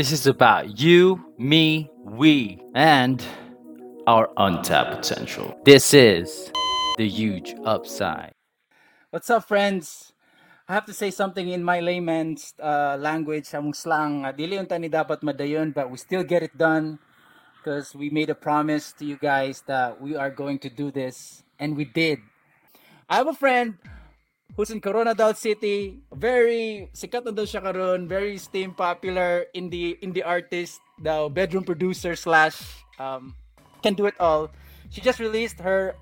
This is about you, me, we, and our untapped potential. This is the huge upside. What's up, friends? I have to say something in my layman's uh, language, among slang. Ni dapat madayon, but we still get it done because we made a promise to you guys that we are going to do this, and we did. I have a friend who's in Corona Coronadal City, very sikat na daw siya karon, very steam popular in the in the artist, the bedroom producer slash um, can do it all. She just released her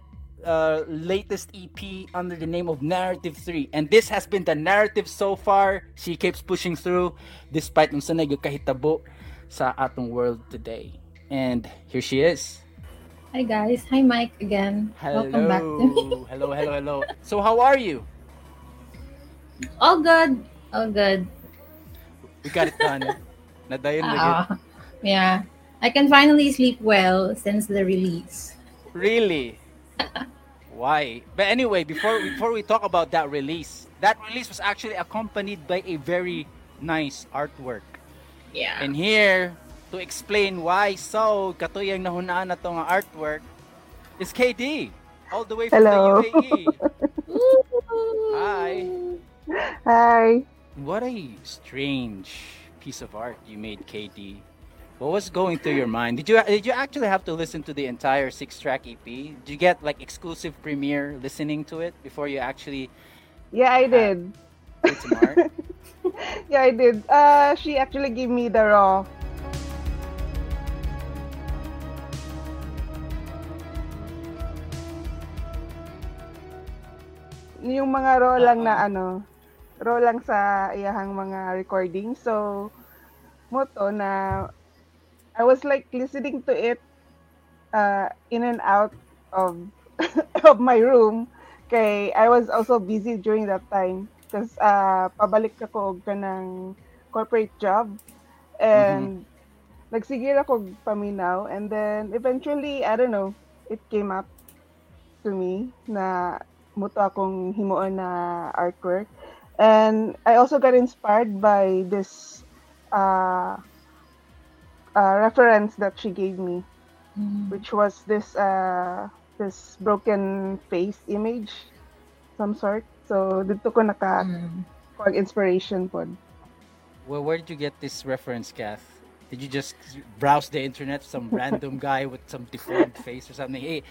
uh, latest EP under the name of Narrative 3 and this has been the narrative so far. She keeps pushing through despite nung sanay yung kahitabo sa atong world today. And here she is. Hi guys. Hi Mike again. Hello. Welcome back to me. hello, hello, hello. So how are you? All good. All good. We got it done. Nadayon na yun. Ah, yeah. I can finally sleep well since the release. Really? Why? But anyway, before before we talk about that release, that release was actually accompanied by a very nice artwork. Yeah. And here to explain why so katuyang nahunaan na to nga artwork is KD all the way from Hello. the UAE. Hi. Hi. What a strange piece of art you made, KD. What was going through your mind? Did you did you actually have to listen to the entire six track EP? Did you get like exclusive premiere listening to it before you actually Yeah, I did. some art? Yeah, I did. Uh, she actually gave me the raw. Yung mga raw lang na ano, raw lang sa iyahang mga recording. So, mo to na I was like listening to it uh, in and out of of my room. Kay I was also busy during that time. Because uh, pabalik ako og kanang corporate job. And nagsigil ako paminaw. And then eventually I don't know it came up to me na muto akong himuon na artwork and I also got inspired by this uh, uh, reference that she gave me Mm. which was this uh this broken face image some sort so dito ko naka Mm. pag inspiration pod Well, where did you get this reference, Kath? Did you just browse the internet, some random guy with some deformed face or something? Hey,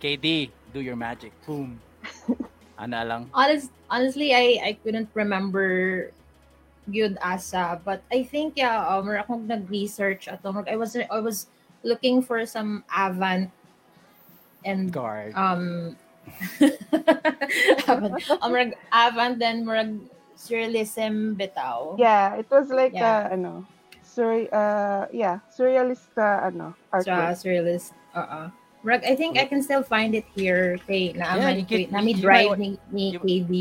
KD, do your magic. Boom. Ana lang. Honest, honestly, I I couldn't remember good asa, but I think yeah, um, mura akong nag-research ato. Murag I was I was looking for some Avant and Guard. um Avant, um, murag Avant then murag surrealism bitaw. yeah it was like Yeah. uh, ano sur uh yeah surrealist uh, ano artwork surrealist. Uh-uh. Murag, I think I can still find it here kay Yeah, naaman you can- nami you might drive wa- ni, ni you- KD.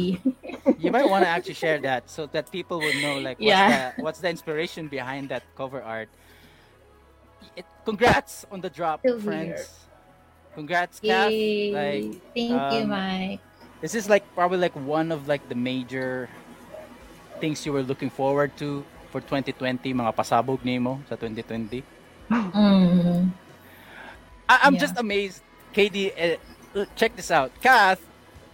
you might want to actually share that so that people would know like what's, Yeah. the, what's the inspiration behind that cover art. It, congrats on the drop, Still friends. here. Congrats, Kath. Yay. Like, Thank you, um, Mike. This is like probably like one of like the major things you were looking forward to for 2020, mga pasabog nimo sa 2020. Mm. I, I'm Yeah. just amazed. KD, uh, check this out. Kath,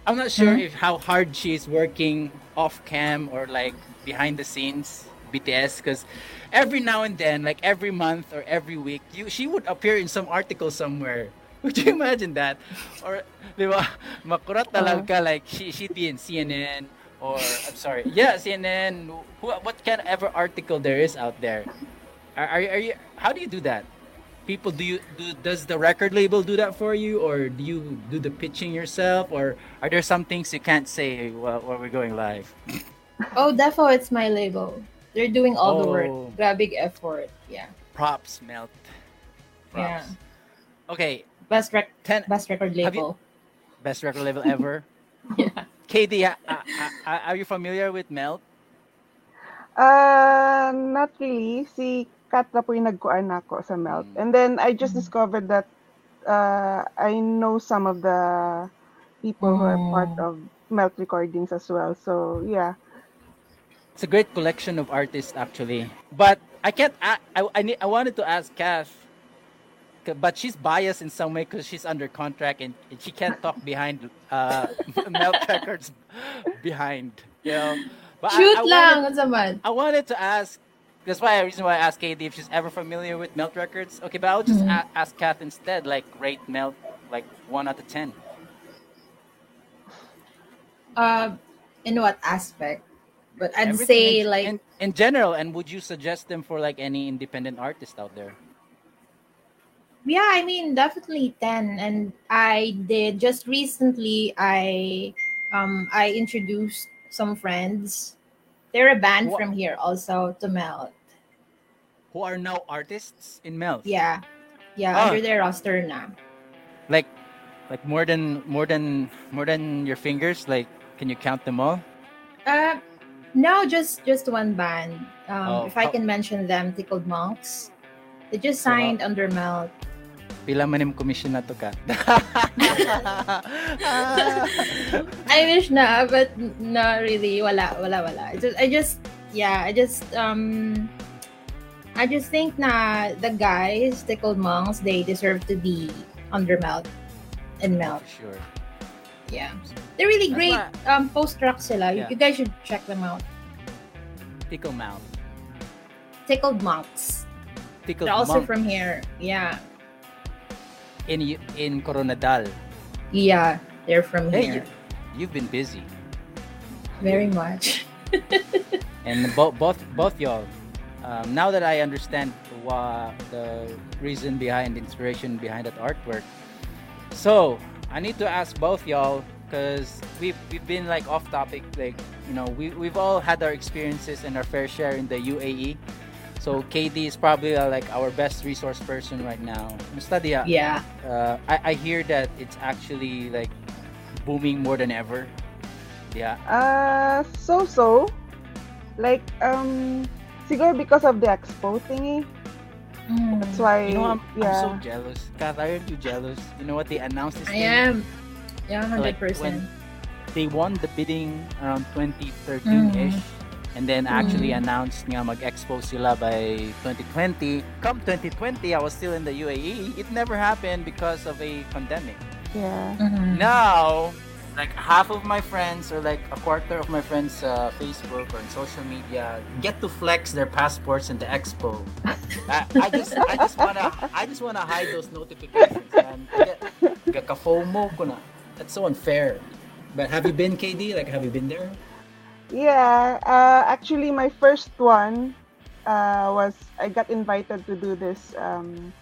I'm not sure Mhm. if how hard she is working off cam or like behind the scenes BTS because every now and then, like every month or every week, you she would appear in some article somewhere. Would you imagine that? Or, di ba, makurat lang ka, like, she, she'd be in CNN, or, I'm sorry, yeah, CNN, who, what kind of ever article there is out there. Are, are, are you, how do you do that? People, do you, do, does the record label do that for you, or do you do the pitching yourself, or are there some things you can't say while, while we're going live? Oh, Defo, it's my label. They're doing all the Oh. work. Grabbing effort. Yeah. Props, Melt. Yeah. Okay, Best rec- ten, best record Have you- label. best record label ever. Yeah. KD, uh, uh, uh, are you familiar with Melt? uh not really si Kat na po yung nagkuan ako sa Melt Mm. and then I just Mm. discovered that uh I know some of the people who are part Mm. of Melt recordings as well so yeah It's a great collection of artists, actually. But I can't. I I I, need, I wanted to ask Kath, but she's biased in some way because she's under contract and, and she can't talk behind uh Melt Records behind. You know. But Shoot I, lang, Wanted, unsa man. I wanted to ask. That's why the reason why I asked KD if she's ever familiar with Melt Records. Okay, but I'll just Mhm. a- ask Kath instead. Like rate Melt like one out of ten. Uh, in what aspect? But I'd Everything say in, like in, in general. And would you suggest them for like any independent artist out there? yeah, I mean definitely ten. And I did just recently. I um I introduced some friends. They're a band Wha- from here also to Melt. Who are now artists in Melt? Yeah, yeah, Ah. under their roster na. like like more than more than more than your fingers like can you count them all Uh, no, just just one band. Um, Oh, if I how- can mention them, Tickled Monks. They just So signed under Melt. pila man yung commission na to ka I wish na, but no, really, wala, wala, wala. I just, I just, yeah, I just, um, I just think na the guys, Tickled Monks, they deserve to be under Melt and Melt. for sure Yeah, they're really That's great. Um, post rock sila. You- Yeah. You guys should check them out. tickle mouth Tickled Monks. tickle They're also monk from here. Yeah, in y- in Coronadal yeah, they're from hey here. you, you've been busy Very much. and both both both y'all um, now that I understand wha- the reason behind the inspiration behind that artwork so I need to ask both y'all because we've, we've been like off topic like you know we, we've all had our experiences and our fair share in the UAE so KD is probably uh, like our best resource person right now Mustadia, Yeah. uh, I, I hear that it's actually like booming more than ever yeah Uh, so-so. Like, um, siguro because of the expo thingy. Mm. That's why, You know, I'm, I'm yeah. so jealous. Kath, aren't you jealous? You know what? They announced this I thing. am. Yeah, Like, hundred percent. when They won the bidding around 2013-ish. And then actually Mhm. announced nga mag-expo sila by 2020. Come 2020, I was still in the UAE. It never happened because of a pandemic. Yeah. Mm-hmm. Now, like half of my friends or like a quarter of my friends uh, Facebook or social media get to flex their passports in the expo. I, I just I just wanna I just wanna hide those notifications na. That's so unfair. But have you been KD? Like have you been there? Yeah, uh, actually, my first one uh, was I got invited to do this um,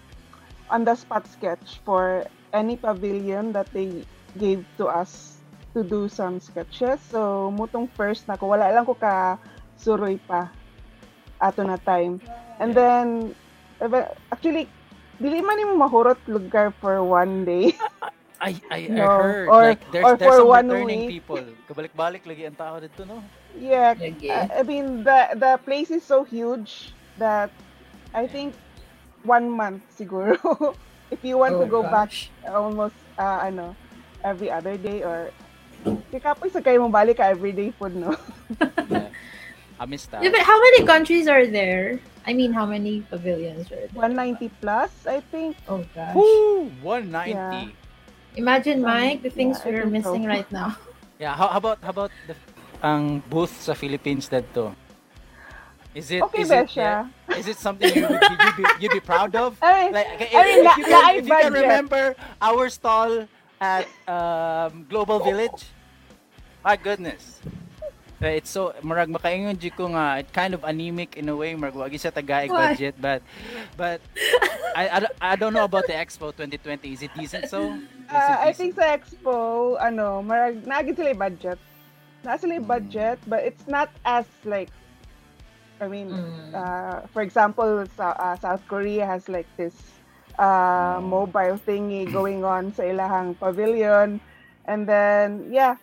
on the spot sketch for any pavilion that they gave to us to do some sketches. So, mutong first na ko, wala lang ko ka suroy pa ato na time. And then, actually, dili man mo mahurot lugar for one day. I I, I No, heard or- like there's or there's for some one returning week. people. Kabalik-balik lagi ang tao dito no. Yeah, Okay. I I mean the the place is so huge that I think one month siguro. if you want to Oh go back gosh. almost uh, ano every other day or kikapoy sa kayo mo balik ka everyday food no. Yeah. I missed out. Yeah, but how many countries are there? I mean, how many pavilions are there? 190 plus I think. Oh gosh. Woo! 190. Yeah. Imagine, Mike, the things Yeah, we're think so. missing right now. Yeah, how, how about how about the ang booth sa Philippines dito? Is it Okay is ba it yeah, is it something you would you be you'd be proud of? Ay, Like if, I mean, if you can, if you can remember our stall at um, Global Village. My goodness. Uh, It's so marag makaingon jud ko nga it kind of anemic in a way marag wagi sa tagaig budget but but I, I, don't- I don't know about the Expo 2020 is it decent so? Is it Uh, I think sa expo, ano, marag naagid sila budget. Na sila yung budget, but it's not as like I mean, Mm. uh, for example, sa, uh, South Korea has like this uh, mobile thingy going on sa ilahang pavilion. And then, yeah,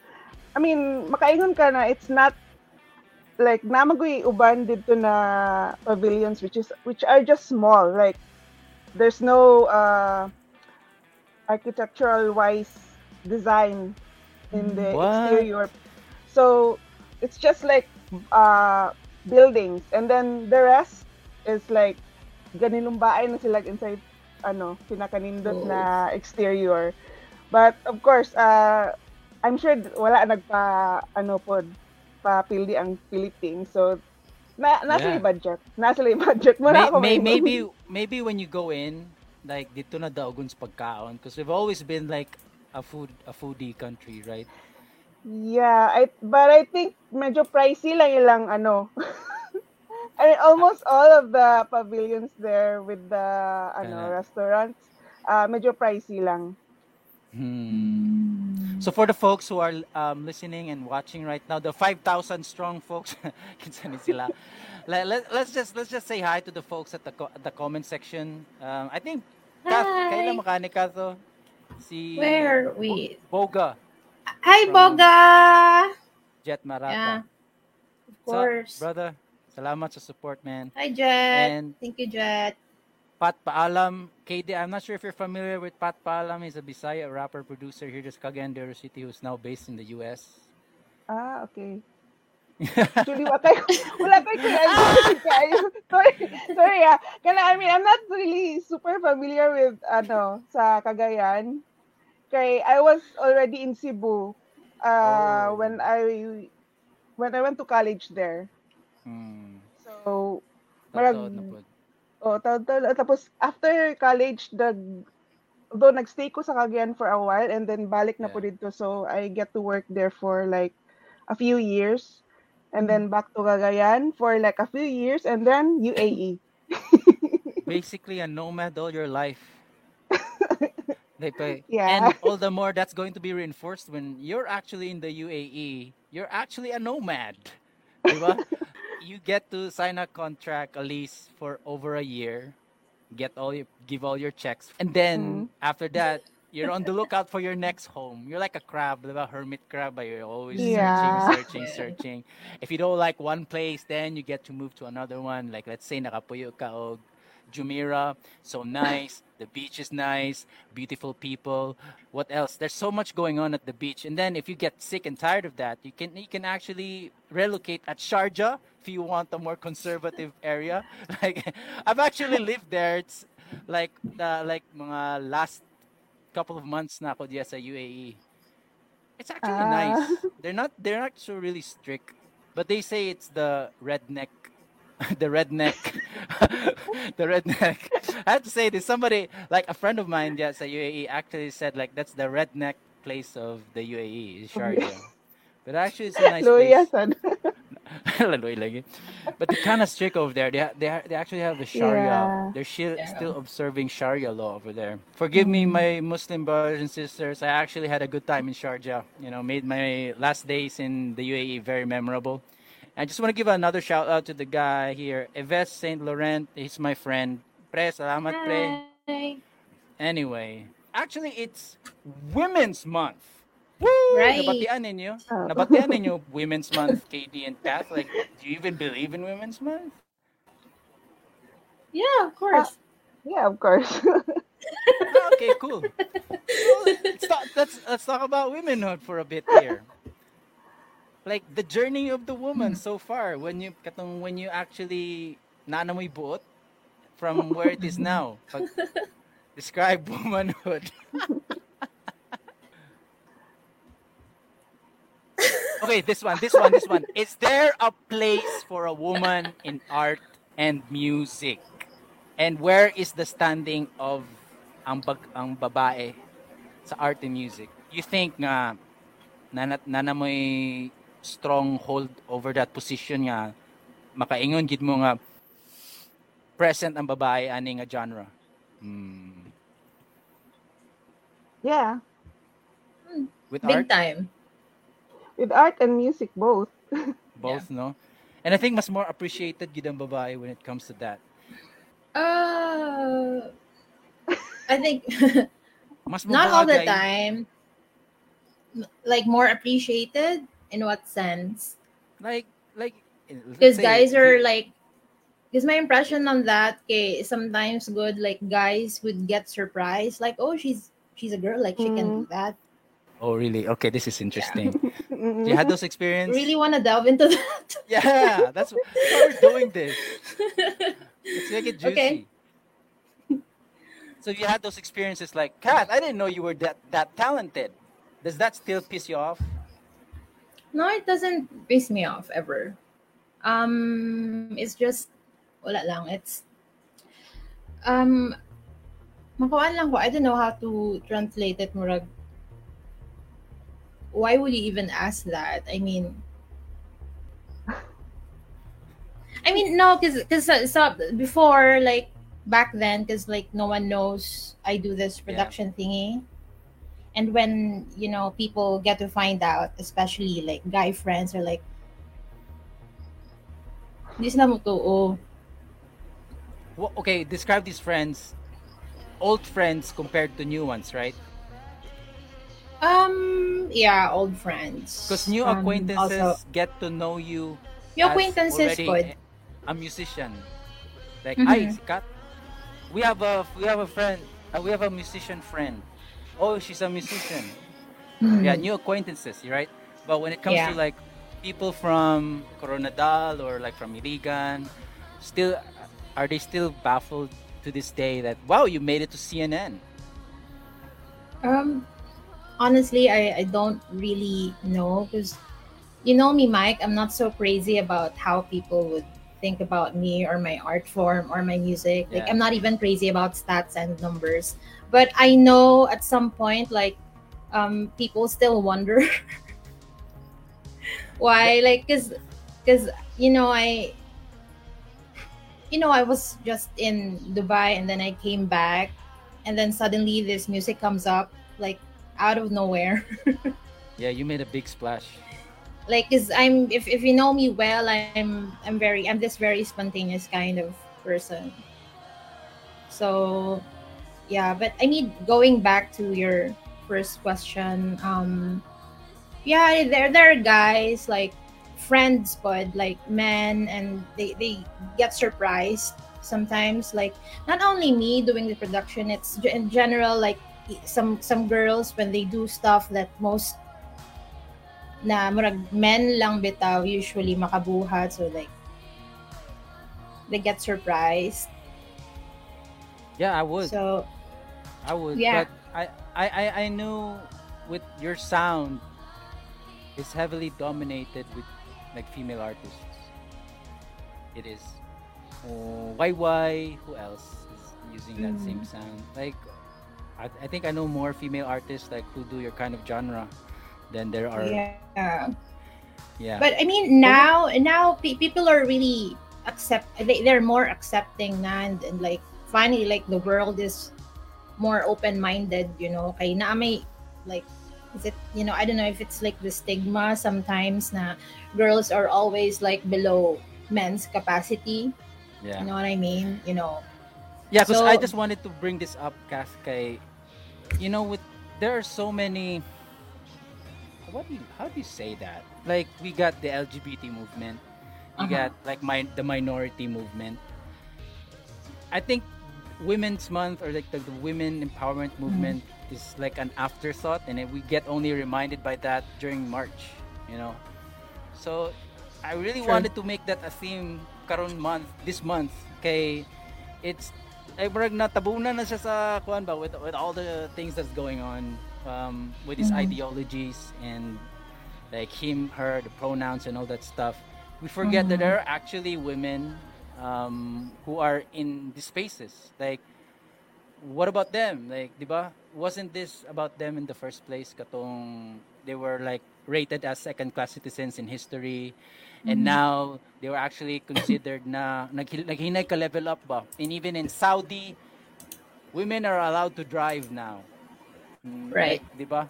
I mean, makaingon ka na, it's not like namagoy uban dito na pavilions which is which are just small like there's no uh, architectural wise design in the What? exterior so it's just like uh, buildings and then the rest is like ganinumbaay na sila inside ano pinakanindot Oo. na exterior. But of course, uh, I'm sure wala nagpa ano pod pa pildi ang Philippines. So na nasa Yeah. budget. Nasa budget. Wala May, ako may, may- maybe maybe when you go in, like dito na daogon sa pagkaon because we've always been like a food a foodie country, right? Yeah, I, but I think medyo pricey lang ilang ano. I mean, almost all of the pavilions there with the ano Kaya- restaurants, uh, medyo pricey lang. Hmm. So for the folks who are um, listening and watching right now, the 5,000 strong folks, kinsa ni sila. Let, let, let's just let's just say hi to the folks at the co- at the comment section. Um, I think Kath, Hi. kailan makanika to? Si Where? Wait. Boga, Hi, Boga! Jet Marata. Yeah. Of What's up, course. brother. Salamat sa support, man. Hi, Jet. And Thank you, Jet. Pat Paalam, KD, I'm not sure if you're familiar with Pat Paalam. He's a Bisaya rapper producer here in Cagayan de City who's now based in the US. Ah, okay. Actually, wala kayo, wala kaya- kayo. Sorry, sorry ah. Kana, I mean, I'm not really super familiar with, ano, sa Cagayan. Kay, I was already in Cebu uh, Oh. when I when I went to college there. Hmm. So, Marag... Oh, ta- ta- tapos after college, the although nagstay ko sa Cagayan for a while and then balik na po Yeah. dito. So, I get to work there for like a few years. And then back to Cagayan for like a few years and then. UAE. Basically a nomad all your life. Yeah. And all the more that's going to be reinforced when you're actually in the UAE. You're actually a nomad. Diba? you get to sign a contract, a lease for over a year, get all your give all your checks, and then mm-hmm. after that, you're on the lookout for your next home. You're like a crab, a hermit crab. but You're always Yeah. searching, searching, searching. If you don't like one place, then you get to move to another one. Like let's say nakapuyo ka og Jumeirah, so nice. The beach is nice, beautiful people. What else? There's so much going on at the beach. And then if you get sick and tired of that, you can you can actually relocate at Sharjah if you want a more conservative area. Like I've actually lived there. It's like the like mga last couple of months na ako diya sa UAE. It's actually Ah. nice. They're not they're not so really strict, but they say it's the redneck the redneck. The redneck. I have to say this somebody like a friend of mine yeah sa uae actually said like that's the redneck place of the uae is sharjah. But actually it's a nice Luya, place. sad. Laloy lagi. but they're kind of strict over there. They, they, they actually have the sharia Yeah. they're shi- Yeah. still observing sharia law over there. Forgive me my muslim brothers and sisters. I actually had a good time in sharjah you know made my last days in the uae very memorable I just want to give another shout out to the guy here, Yves Saint Laurent. He's my friend. Pre, salamat pre. Hi. Anyway, actually it's Women's Month. Woo! Right. Nabatian ninyo? Oh. Nabatian ninyo Women's Month, KD and Kath? Like, do you even believe in Women's Month? Yeah, of course. Yeah, of course. Ah, okay, cool. Well, let's, talk, let's, let's talk about womenhood for a bit here. Like the journey of the woman so far when you katong when you actually nana mo'y buot from where it is now. Pag describe womanhood. okay, this one, this one, this one. Is there a place for a woman in art and music? And where is the standing of ang bag, ang babae sa art and music? You think nga nana, nana mo'y strong hold over that position nga makaingon gid mo nga present ang babae ani nga genre. Hmm. yeah, With Big art, time. with art and music both. both, no? And I think mas more appreciated gid ang babae when it comes to that. Uh, I think Mas not all the time. Like more appreciated in what sense? Like like Because guys are you- like, because my impression on that, okay, sometimes good like guys would get surprised, like, oh, she's she's a girl, like she can do mm. that. Oh really? Okay, this is interesting. Mm-mm. you had those experiences? Really want to delve into that? Yeah, that's, that's why we're doing this. Let's make it juicy. Okay. So you had those experiences like, Kat, I didn't know you were that that talented. Does that still piss you off? No, it doesn't piss me off ever. Um, it's just wala lang. It's um makuan lang ko. I don't know how to translate it murag. Why would you even ask that? I mean, I mean no, cause cause uh, so before like back then, cause like no one knows I do this Yeah. production thingy. And when you know people get to find out, especially like guy friends are like, this sila mutuo. Wha- okay, describe these friends, old friends compared to new ones, right? Um, yeah, old friends. Because new Um, acquaintances also, get to know you as acquaintances pod. a, musician. Like, Mhm. ay, si Kat, we have a we have a friend, uh, we have a musician friend. Oh, she's a musician. Yeah, Mhm. new acquaintances, right? But when it comes to like people from Coronadal or like from Iligan, still are they still baffled to this day that wow, you made it to CNN? Um, honestly, I, I don't really know because you know me, Mike. I'm not so crazy about how people would think about me or my art form or my music. Like, I'm not even crazy about stats and numbers. But I know at some point, like, um, people still wonder why, like, cause, cause you know, I, you know, I was just in Dubai and then I came back, and then suddenly this music comes up, like out of nowhere. Yeah, you made a big splash. like cause i'm if, if you know me well i'm i'm very i'm this very spontaneous kind of person so yeah but i mean going back to your first question um yeah there there are guys like friends but like men and they they get surprised sometimes. Like not only me doing the production it's in general like some some girls when they do stuff that most na murag men lang bitaw usually makabuhat. So like they get surprised. Yeah, I would. so I would. Yeah. But I, I, I, I knew with your sound is heavily dominated with like female artists. It is. Oh, YY, who else is using that same Mm. sound? Like, I, I think I know more female artists like who do your kind of genre than there are. yeah Yeah. but i mean now now pe- people are really accept they, they're more accepting now, and, and like finally like the world is more open-minded you know kay na may like is it you know i don't know if it's like the stigma sometimes na girls are always like below men's capacity yeah. you know what i mean you know Yeah, because I just wanted to bring this up, Kath, kay, you know, with there are so many. What do you? How do you say that? Like we got the LGBT movement, you Uh-huh. got like my the minority movement. I think Women's Month or like the, the women empowerment movement is like an afterthought, and we get only reminded by that during March. You know, so I really Sure. wanted to make that a theme karon month this month kay it's ay murag natabunan na siya sa kuan ba with with all the things that's going on um, with his Mhm. ideologies and like him her the pronouns and all that stuff we forget that Mhm. there are actually women um, who are in these spaces. Like what about them? Like di ba? Wasn't this about them in the first place katong they were like rated as second class citizens in history and Mhm. now they were actually considered na nag- naghinay ka level up ba? And even in Saudi women are allowed to drive now. Mm, Right. like, di ba?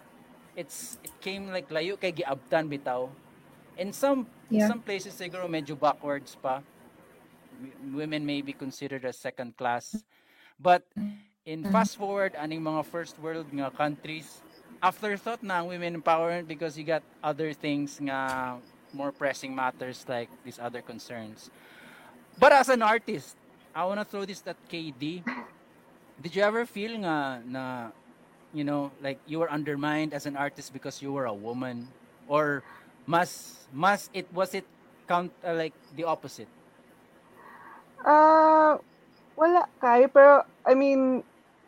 It's it came like layo kay giabtan bitaw. In some Yeah. some places siguro medyo backwards pa women may be considered as second class. But in Mhm. fast forward aning mga first world nga countries afterthought na ang women empowerment because you got other things nga more pressing matters like these other concerns. But as an artist I wanna throw this at KD did you ever feel nga na you know like you were undermined as an artist because you were a woman? Or mas mas it was it count uh, like the opposite Ah, wala kay pero I mean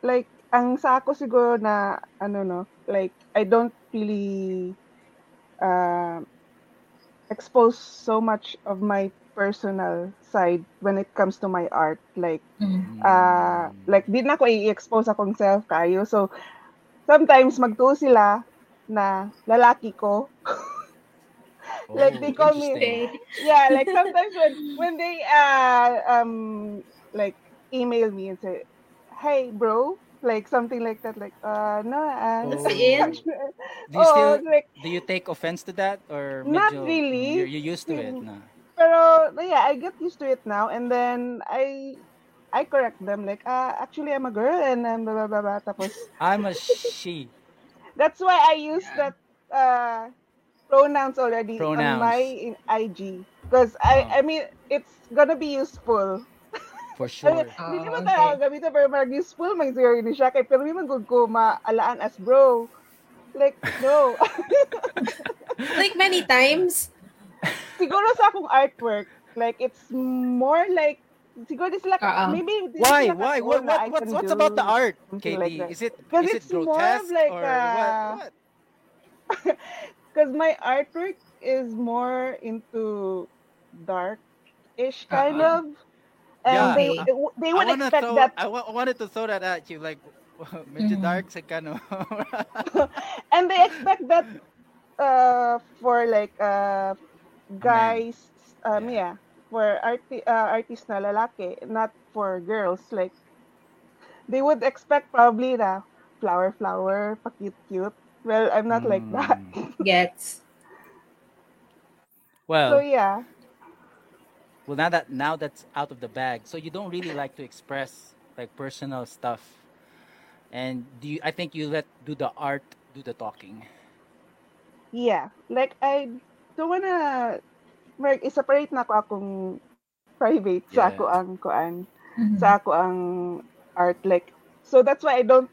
like ang sa ako siguro na ano no, like I don't really uh, expose so much of my personal side when it comes to my art. Like Mm. uh, like di na ko i-expose akong self kayo. So sometimes magtuo sila na lalaki ko like, they call me- Oh, interesting. Okay. yeah like sometimes when when they uh um like email me and say hey bro like something like that like uh no uh That's in. Do you still oh like do you take offense to that or Not medyo really. You're, you're used to it na? pero yeah I get used to it now and then I I correct them like uh actually I'm a girl and um, blah blah blah, blah. tapos I'm a she. that's why I use that uh pronouns already Pronouns. on my in IG because I Oh. I mean it's gonna be useful For sure. mean, Ah, Dili man okay. tayo gamitin pero mag useful man siguro ni siya kay pero mi man gud ko maalaan as bro. Like no. Like many times. siguro sa akong artwork like it's more like siguro di sila Ah, ah. maybe di Why? sila Why? What, what what's what's do about the art, something KD? like that. is it 'Cause is it it's more grotesque like, or uh, what? what? Because my artwork is more into dark-ish kind Uh-uh. of, and Yeah. they they would expect throw, that. I wanted to throw that at you, like medyo Mhm. dark sa kano. and they expect that uh for like uh guys um Yeah. yeah, for arti uh, artist na lalaki not for girls like they would expect probably na flower flower pa cute cute well i'm not like that Mm. Gets. so Well, yeah well now that now that's out of the bag, so you don't really like to express like personal stuff, and do you? I think you let do the art do the talking. yeah like i don't wanna like i-separate na ako akong private sa Yeah. ako ang kuan Mhm. sa ako ang art like so that's why I don't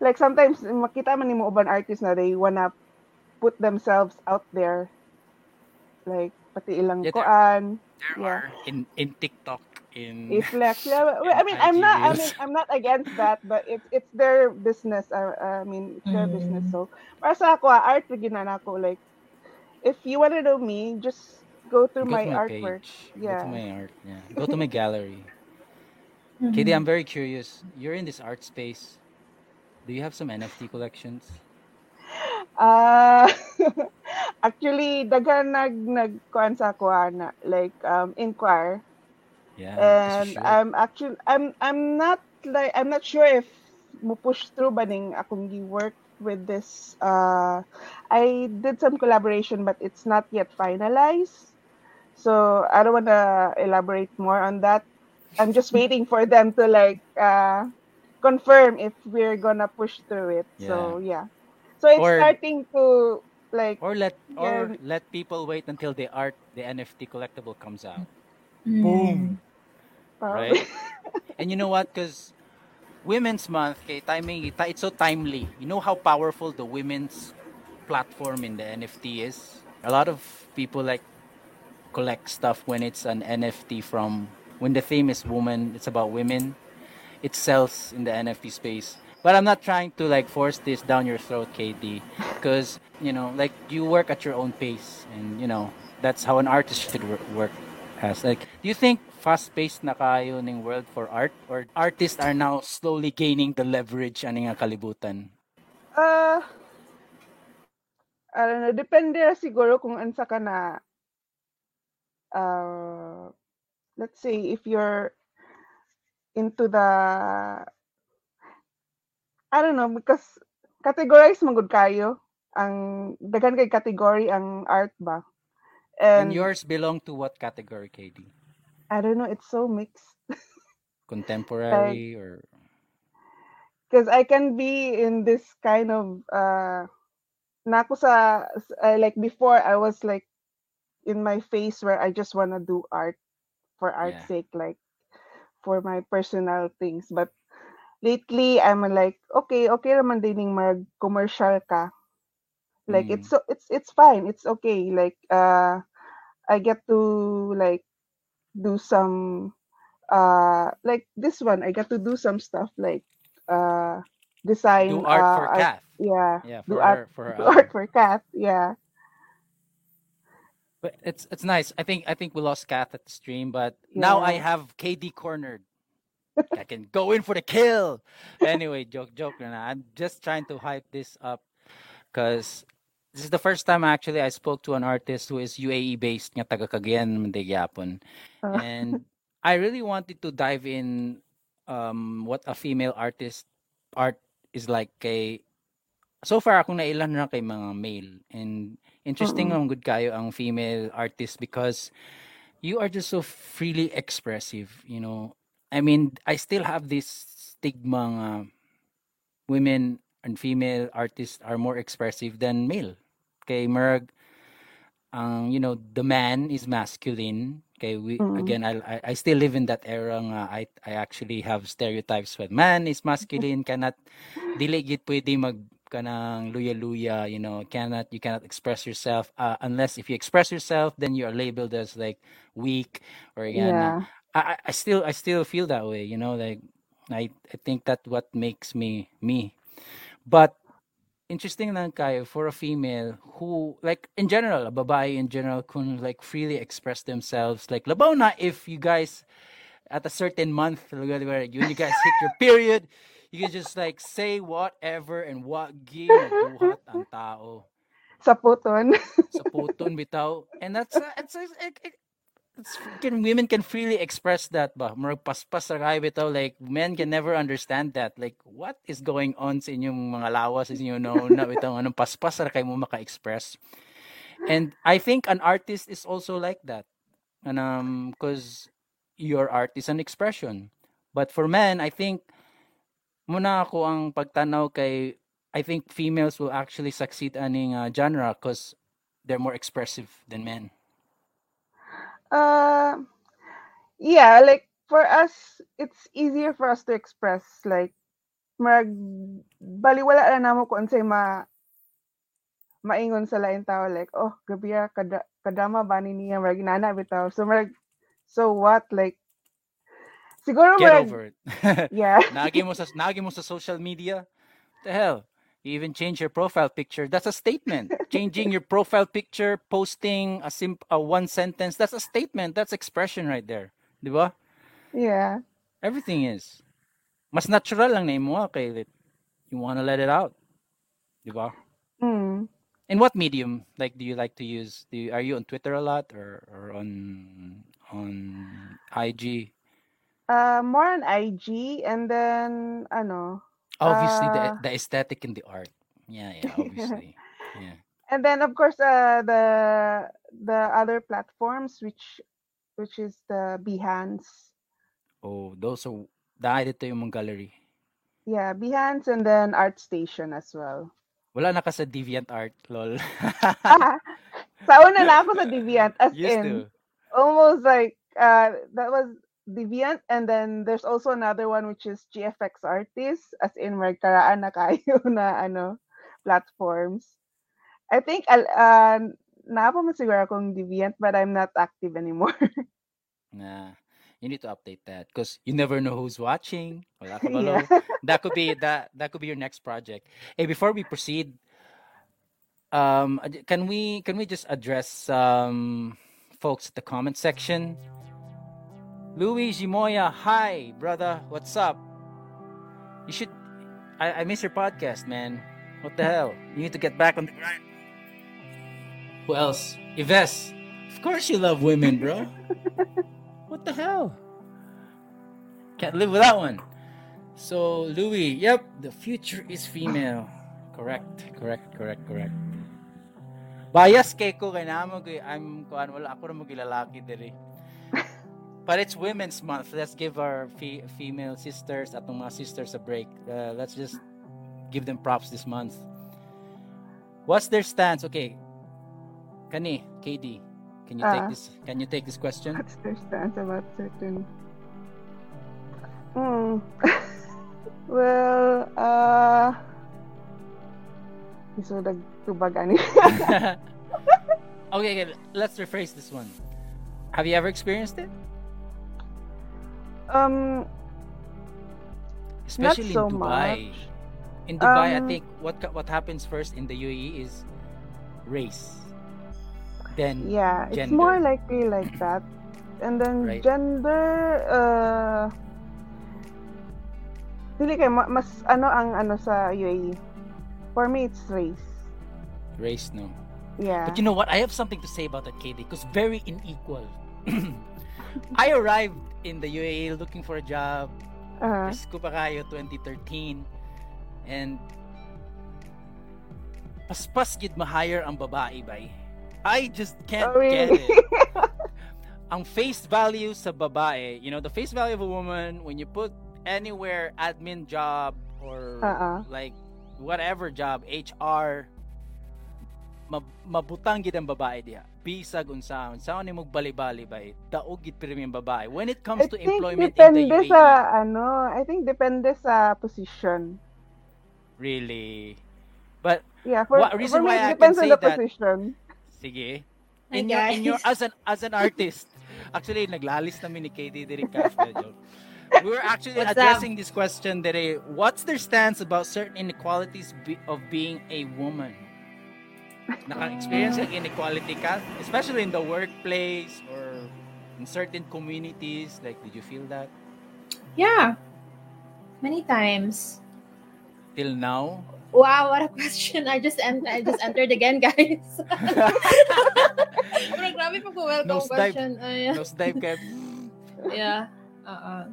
like sometimes makita man nimo uban artists na they wanna put themselves out there like pati ilang Yeah, there- kuan There Yeah. are in in TikTok in i-flex yeah well, I mean I'm not I mean. I'm not against that but it's it's their business uh, I mean it's their Mm. business so para sa ako ah, art gyud na ako like if you wanna know me just go through Go my my artwork page. Go Yeah. to my art. Yeah. Go to my gallery. Mhm. Katie, I'm very curious. You're in this art space. Do you have some NFT collections? Ah, actually, daghan nag nagkuan sa ako ana, like um inquire Yeah. and sure. I'm actually I'm I'm not like I'm not sure if mo push through ba ning akong work with this uh I did some collaboration but it's not yet finalized. So I don't want to elaborate more on that. I'm just waiting for them to like uh confirm if we're gonna push through it. So yeah. So it's Or- starting to like or let or let people wait until the art the NFT collectible comes out. Mm. Boom. probably- Right? and you know what? Because Women's Month, kay timing, ita- it's so timely. You know how powerful the women's platform in the NFT is? A lot of people like collect stuff when it's an NFT from when the theme is woman, it's about women. It sells in the NFT space. But I'm not trying to like force this down your throat, KD, because you know, like you work at your own pace, and you know that's how an artist should work. As like, do you think fast-paced na kayo ning world for art, or artists are now slowly gaining the leverage ani nga kalibutan? Uh, I don't know. Depende siguro kung ansa ka na, uh, let's say if you're into the, I don't know, because categorize man gud kayo. Ang daghan kay category ang art ba. And, And, yours belong to what category, KD? I don't know, it's so mixed. Contemporary or because I can be in this kind of uh na ako sa uh, like before I was like in my phase where I just want to do art for art's Yeah. sake like for my personal things but lately I'm like okay okay naman din yung mag commercial ka like Mm. it's so it's it's fine it's okay like uh I get to like do some uh like this one I got to do some stuff like uh design Do art uh for art, Kath. yeah Yeah, do for art her for her do album. art for Kath yeah But it's it's nice. I think I think we lost Kath at the stream, but now I have KD cornered. I can go in for the kill. Anyway, joke joke. I'm just trying to hype this up because this is the first time actually I spoke to an artist who is UAE based nga taga Cagayan naman di uh, And I really wanted to dive in um what a female artist art is like kay so far akong nailan na kay mga male. And interesting mm, ang good kayo ang female artist because you are just so freely expressive you know? I mean i still have this stigma nga women and female artists are more expressive than male. Kay merg ang you know the man is masculine. Okay we mm, again I, I I still live in that era nga I I actually have stereotypes when man is masculine. Cannot dili gid pwede mag kanang luya-luya you know cannot you cannot express yourself uh, unless if you express yourself then you are labeled as like weak or yeah. I, I I still I still feel that way you know like I I think that what makes me me. But interesting lang kayo for a female who like in general a babae in general can like freely express themselves like labaw na if you guys at a certain month where when you guys hit your period you can just like say whatever and what gi nabuhat ang tao. Sa puton. Sa puton bitaw. And that's uh, it's, it's, it, it, it's freaking women can freely express that ba? Murag paspas ra kayo bitaw. Like men can never understand that. Like what is going on sa inyong mga lawas sa inyo no na bitaw? Anong paspas ra kayo mo maka-express? And i think an artist is also like that. And um cuz your art is an expression. But for men i think muna ako ang pagtanaw kay I think females will actually succeed aning uh, genre because they're more expressive than men. uh yeah like for us it's easier for us to express like mag baliwala na namo kung unsay ma maingon sa lain tao like oh gabi ah, kada kadama ba ni niya? Marag nana bitaw. So marag so what like siguro Get marag over it. yeah Nagi mo sa nagi mo sa social media. The hell? You even change your profile picture. That's a statement. Changing your profile picture, posting a sim a one sentence, that's a statement. That's expression right there. 'Di ba? yeah Everything is. Mas natural lang na imo ah, kay you wanna let it out. 'Di ba? mm. In what medium like do you like to use? Do you, are you on Twitter a lot or or on on IG? uh more on IG and then ano Obviously the uh the aesthetic in the art. Yeah, yeah, obviously. Yeah. and then of course uh the the other platforms which which is the Behance Oh, those are dahil dito yung gallery. yeah Behance and then ArtStation as well Wala na ka sa DeviantArt, lol. Ah, sa una na ako sa Deviant as Used in to. Almost like uh that was Deviant and then there's also another one which is GFX artists, as in may karaan na kayo na ano platforms I think uh, naapa siguro akong Deviant but I'm not active anymore Nah, you need to update that because you never know who's watching. Wala ka yeah. That could be that that could be your next project. Hey, before we proceed, um, can we can we just address some folks at the comment section? Louis Jimoya, hi brother, what's up? You should. I, I miss your podcast, man. What the hell? You need to get back on the grind. Who else? Yves. Of course you love women, bro. What the hell? Can't live without one. So Louis, yep, the future is female. Correct, correct, correct, correct. Bias kay ko kay namo kay I'm kuan wala ako ra mo gilalaki diri. But it's Women's Month. Let's give our fe- female sisters, atong mga sisters a break. Uh, let's just give them props this month. What's their stance? Okay. Kani, KD, can you take Ah. this can you take this question? what's their stance about certain Hmm. well uh so tubag ani okay, okay, let's rephrase this one. Have you ever experienced it? Um, Especially so in Dubai. much. In Dubai, I Um, think what what happens first in the UAE is race. Then yeah, it's Gender. more likely like that. And then Right. gender, uh, dili kay ma- mas ano ang ano sa UAE. For me, it's race. race no. Yeah. But you know what? I have something to say about that KD because very unequal. I arrived in the UAE looking for a job. uh, ko pa kayo, 2013. And paspas gid ma-hire ang babae bay. I just can't Oh, really? get it. ang face value sa babae, you know, the face value of a woman when you put anywhere admin job or Uh-uh. like whatever job, HR, mab- mabutang gid ang babae diha. Bisag unsaon, saon ni mo bali-bali bay. Daog gid pirmi ang babae. When it comes I to employment in the E. depende UAE, sa ano, I think depende sa position. really. But Yeah, for, What- reason for me, why I it depends can on say the that- position. Sige. In your, in your, as an as an artist, actually naglalis namin ni Katie diri cash joke. We were actually What's addressing this question today. What's their stance about certain inequalities be, of being a woman? Naka-experience ng mm. inequality ka, especially in the workplace or in certain communities. Like, did you feel that Yeah. Many times. till now? Wow, what a question. I just en- I just entered again, guys. Pero grabe pa welcome Nose dive. question. Nose dive ka. yeah. Uh-uh.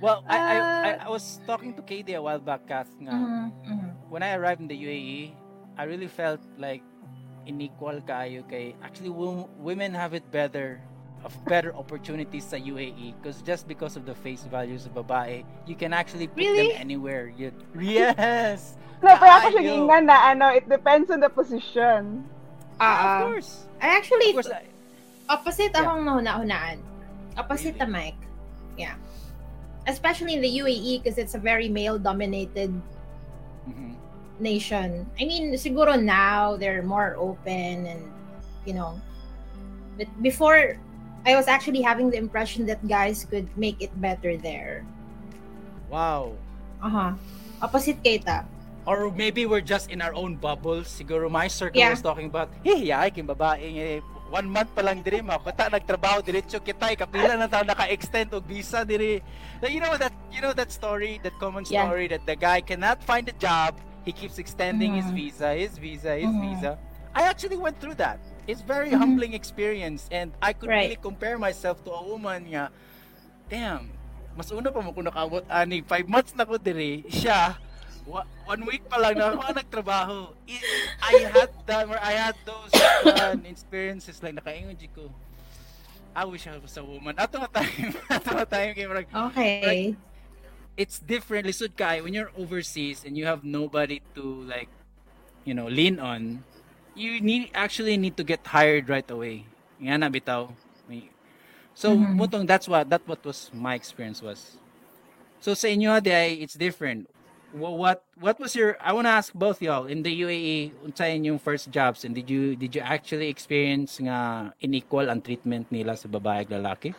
Well, I, I, I, Uh, I was talking to Katie a while back, Kath, nga, Mhm, mhm. when I arrived in the UAE, I really felt like unequal kayo kay actually wom- women have it better of better opportunities sa UAE because just because of the face values of babae, you can actually put Really? them anywhere. You, yes. No, pero ako siya giingnan na ano, it depends on the position. of Ah, ah. course. I actually, Of course. I- opposite Yeah. akong nahuna-hunaan. Opposite Really? the mic. Yeah. Especially in the UAE because it's a very male-dominated Mhm. nation. I mean, siguro now they're more open and, you know, but before, I was actually having the impression that guys could make it better there. Wow. Uh-huh. Opposite Keita. Or maybe we're just in our own bubbles. Siguro my circle Yeah. was talking about, hey, yay, king babae eh, one month pa lang diri mapata nagtrabaho diretso kitay kapila na taon naka-extend og visa diri. You know that you know that story, that common Yeah. story that the guy cannot find a job, he keeps extending his Mhm. visa, his visa, his Mhm. visa. I actually went through that. It's very Mhm. humbling experience and I could Right. really compare myself to a woman nga damn, mas una pa mo ko nakaabot ani 5 months na ko diri. Siya one week pa lang na ako nagtrabaho. I, I had that or I had those fun experiences like nakaingon ko. I wish I was a woman. Ato nga time, ato nga time kay murag Okay. it's different lisod kay when you're overseas and you have nobody to like you know lean on you need actually need to get hired right away nga na bitaw so Mhm. mutong that's what that what was my experience was so sa inyo day it's different Wha- what what was your I want to ask both y'all in the UAE unsa inyong first jobs and did you did you actually experience nga unequal ang treatment nila sa babae ug lalaki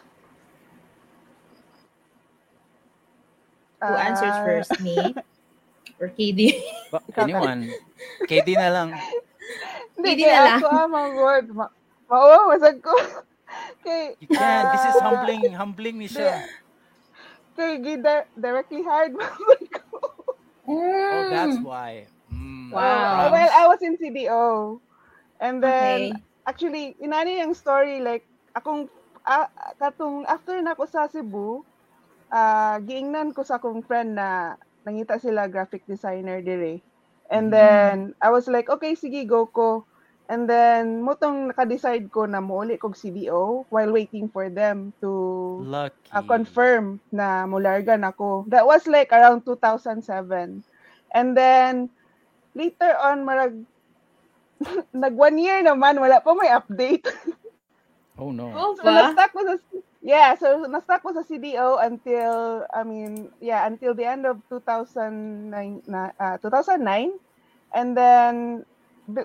Who answers Ah, first? Me? Or KD? Ba- anyone KD na lang Hindi, kay na lang. ako ah, mga good. Ma- Mao, masag ko. kay, You can. This is humbling. Humbling ni siya. Kay, gida, directly hired Oh, that's Mm. why. Mm. Wow. well, I was in CDO. And then, Okay. actually, inani yung story, like, akong, ah, katong, after na ko sa Cebu, ah giingnan ko sa akong friend na nangita sila graphic designer dire. And Mm. then, I was like, okay, sige, go ko. And then, mutong naka-decide ko na muuli kog CDO while waiting for them to Lucky. uh, confirm na mulargan ako. That was like around 2007. And then, later on, marag, nag one year naman, wala pa may update. Oh no. Oh, so, na-stuck ko sa, yeah, so, na-stuck ko sa CDO until, I mean, yeah, until the end of 2009, na, uh, 2009. And then,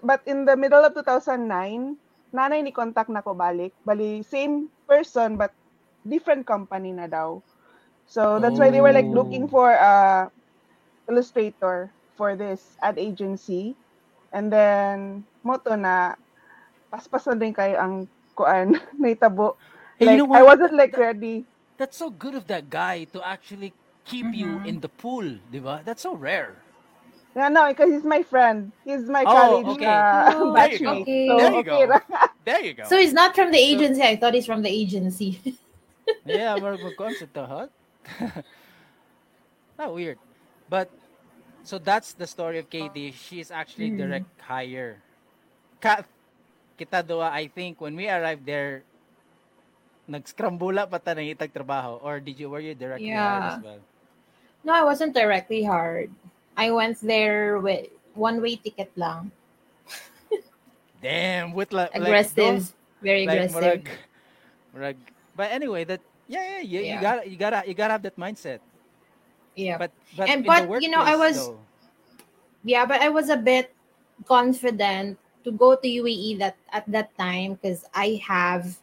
but in the middle of 2009, nanay ni contact na ko balik. Bali, same person, but different company na daw. So that's why they were like looking for a illustrator for this ad agency. And then moto na paspasan din kayo ang kuan naitabo. Hey, Like you know I wasn't like ready. That's so good of that guy to actually keep you Mhm. in the pool, di ba? That's so rare. Yeah, no, because he's my friend. He's my Oh, college okay. uh, Oh, There you go. batchmate. okay. So There you okay go. ra. There you go. So he's not from the So- agency. I thought he's from the agency. yeah, we're concept to hot. Not weird. But so that's the story of KD. She is actually Mm. direct hire. Ka kita doa, I think when we arrived there, nagskrambula pa ta ng itag trabaho or did you were you directly hired as well? no, I wasn't directly hard. I went there with one way ticket lang. Damn, with like Aggressive. very like, aggressive. murag, murag, but anyway, that yeah, yeah, you, you gotta you gotta you gotta have that mindset. yeah. But but And- but, you know, I was- though, yeah, but I was a bit confident to go to UAE that at that time because I have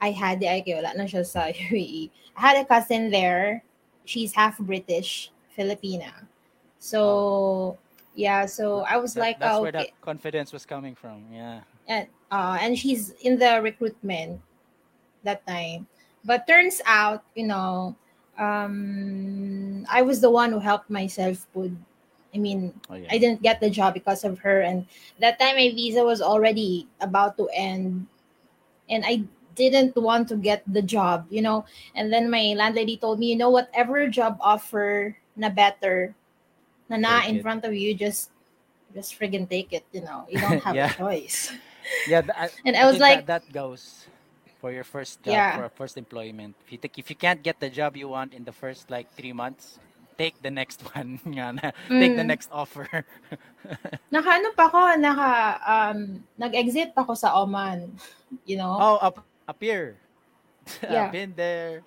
I had the IQ wala na siya sa UAE. I had a cousin there. She's half British, Filipina. So yeah, so I was that- like, that's oh, where okay. that confidence was coming from. Yeah. and uh, and she's in the recruitment that time. But turns out, you know, um, I was the one who helped myself put. I mean, Oh yeah. I didn't get the job because of her, and that time my visa was already about to end, and I didn't want to get the job, you know. And then my landlady told me, you know, whatever job offer na better, na na Take in front of you, just just friggin' take it. You know, you don't have Yeah. a choice. Yeah, th- I, And I was think like, that, that goes for your first job, Yeah. for first employment. If you think if you can't get the job you want in the first like three months, take the next one. take the Mm. next offer. naka ano pa ako, naka, um, nag-exit pa ako sa Oman. You know? oh, up up here. Yeah. I've been there.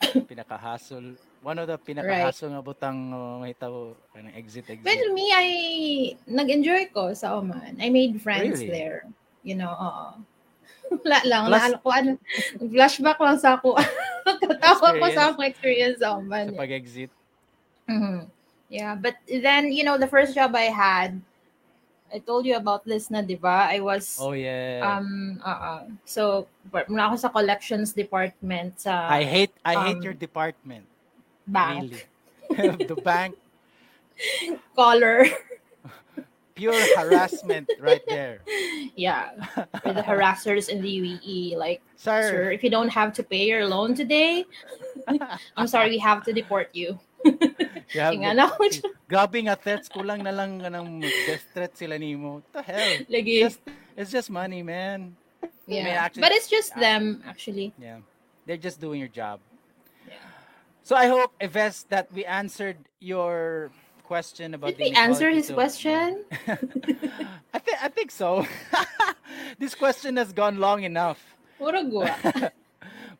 Pinaka-hassle. One of the pinaka-hassle nga butang uh, mahitaw kanang exit exit. But me, I nag-enjoy ko sa Oman. I made friends Really? there. You know, oo. Wala lang. Plus- Plus, ko, ano, flashback lang sa ako. Katawa ko sa akong experience sa sa Oman. pag-exit. Mhm. Yeah, but then, you know, the first job I had, I told you about this na, di ba? I was, Oh yeah. um, uh, so, muna ako sa collections department sa I hate I hate um, your department. Bank. Really. the bank Color. pure harassment right there. yeah. With the harassers in the UAE. Like, Sir, sir, if you don't have to pay your loan today, I'm sorry, we have to deport you. you have Yung the- ano, Grabe nga threats, kulang na lang ng death threat sila nimo. What the hell? lagi. Just, it's just money, man. Yeah. may actually- but it's just them, actually. Yeah. They're just doing your job. So I hope, Yves, that we answered your question about Did the we answer his question? I think I think so. this question has gone long enough.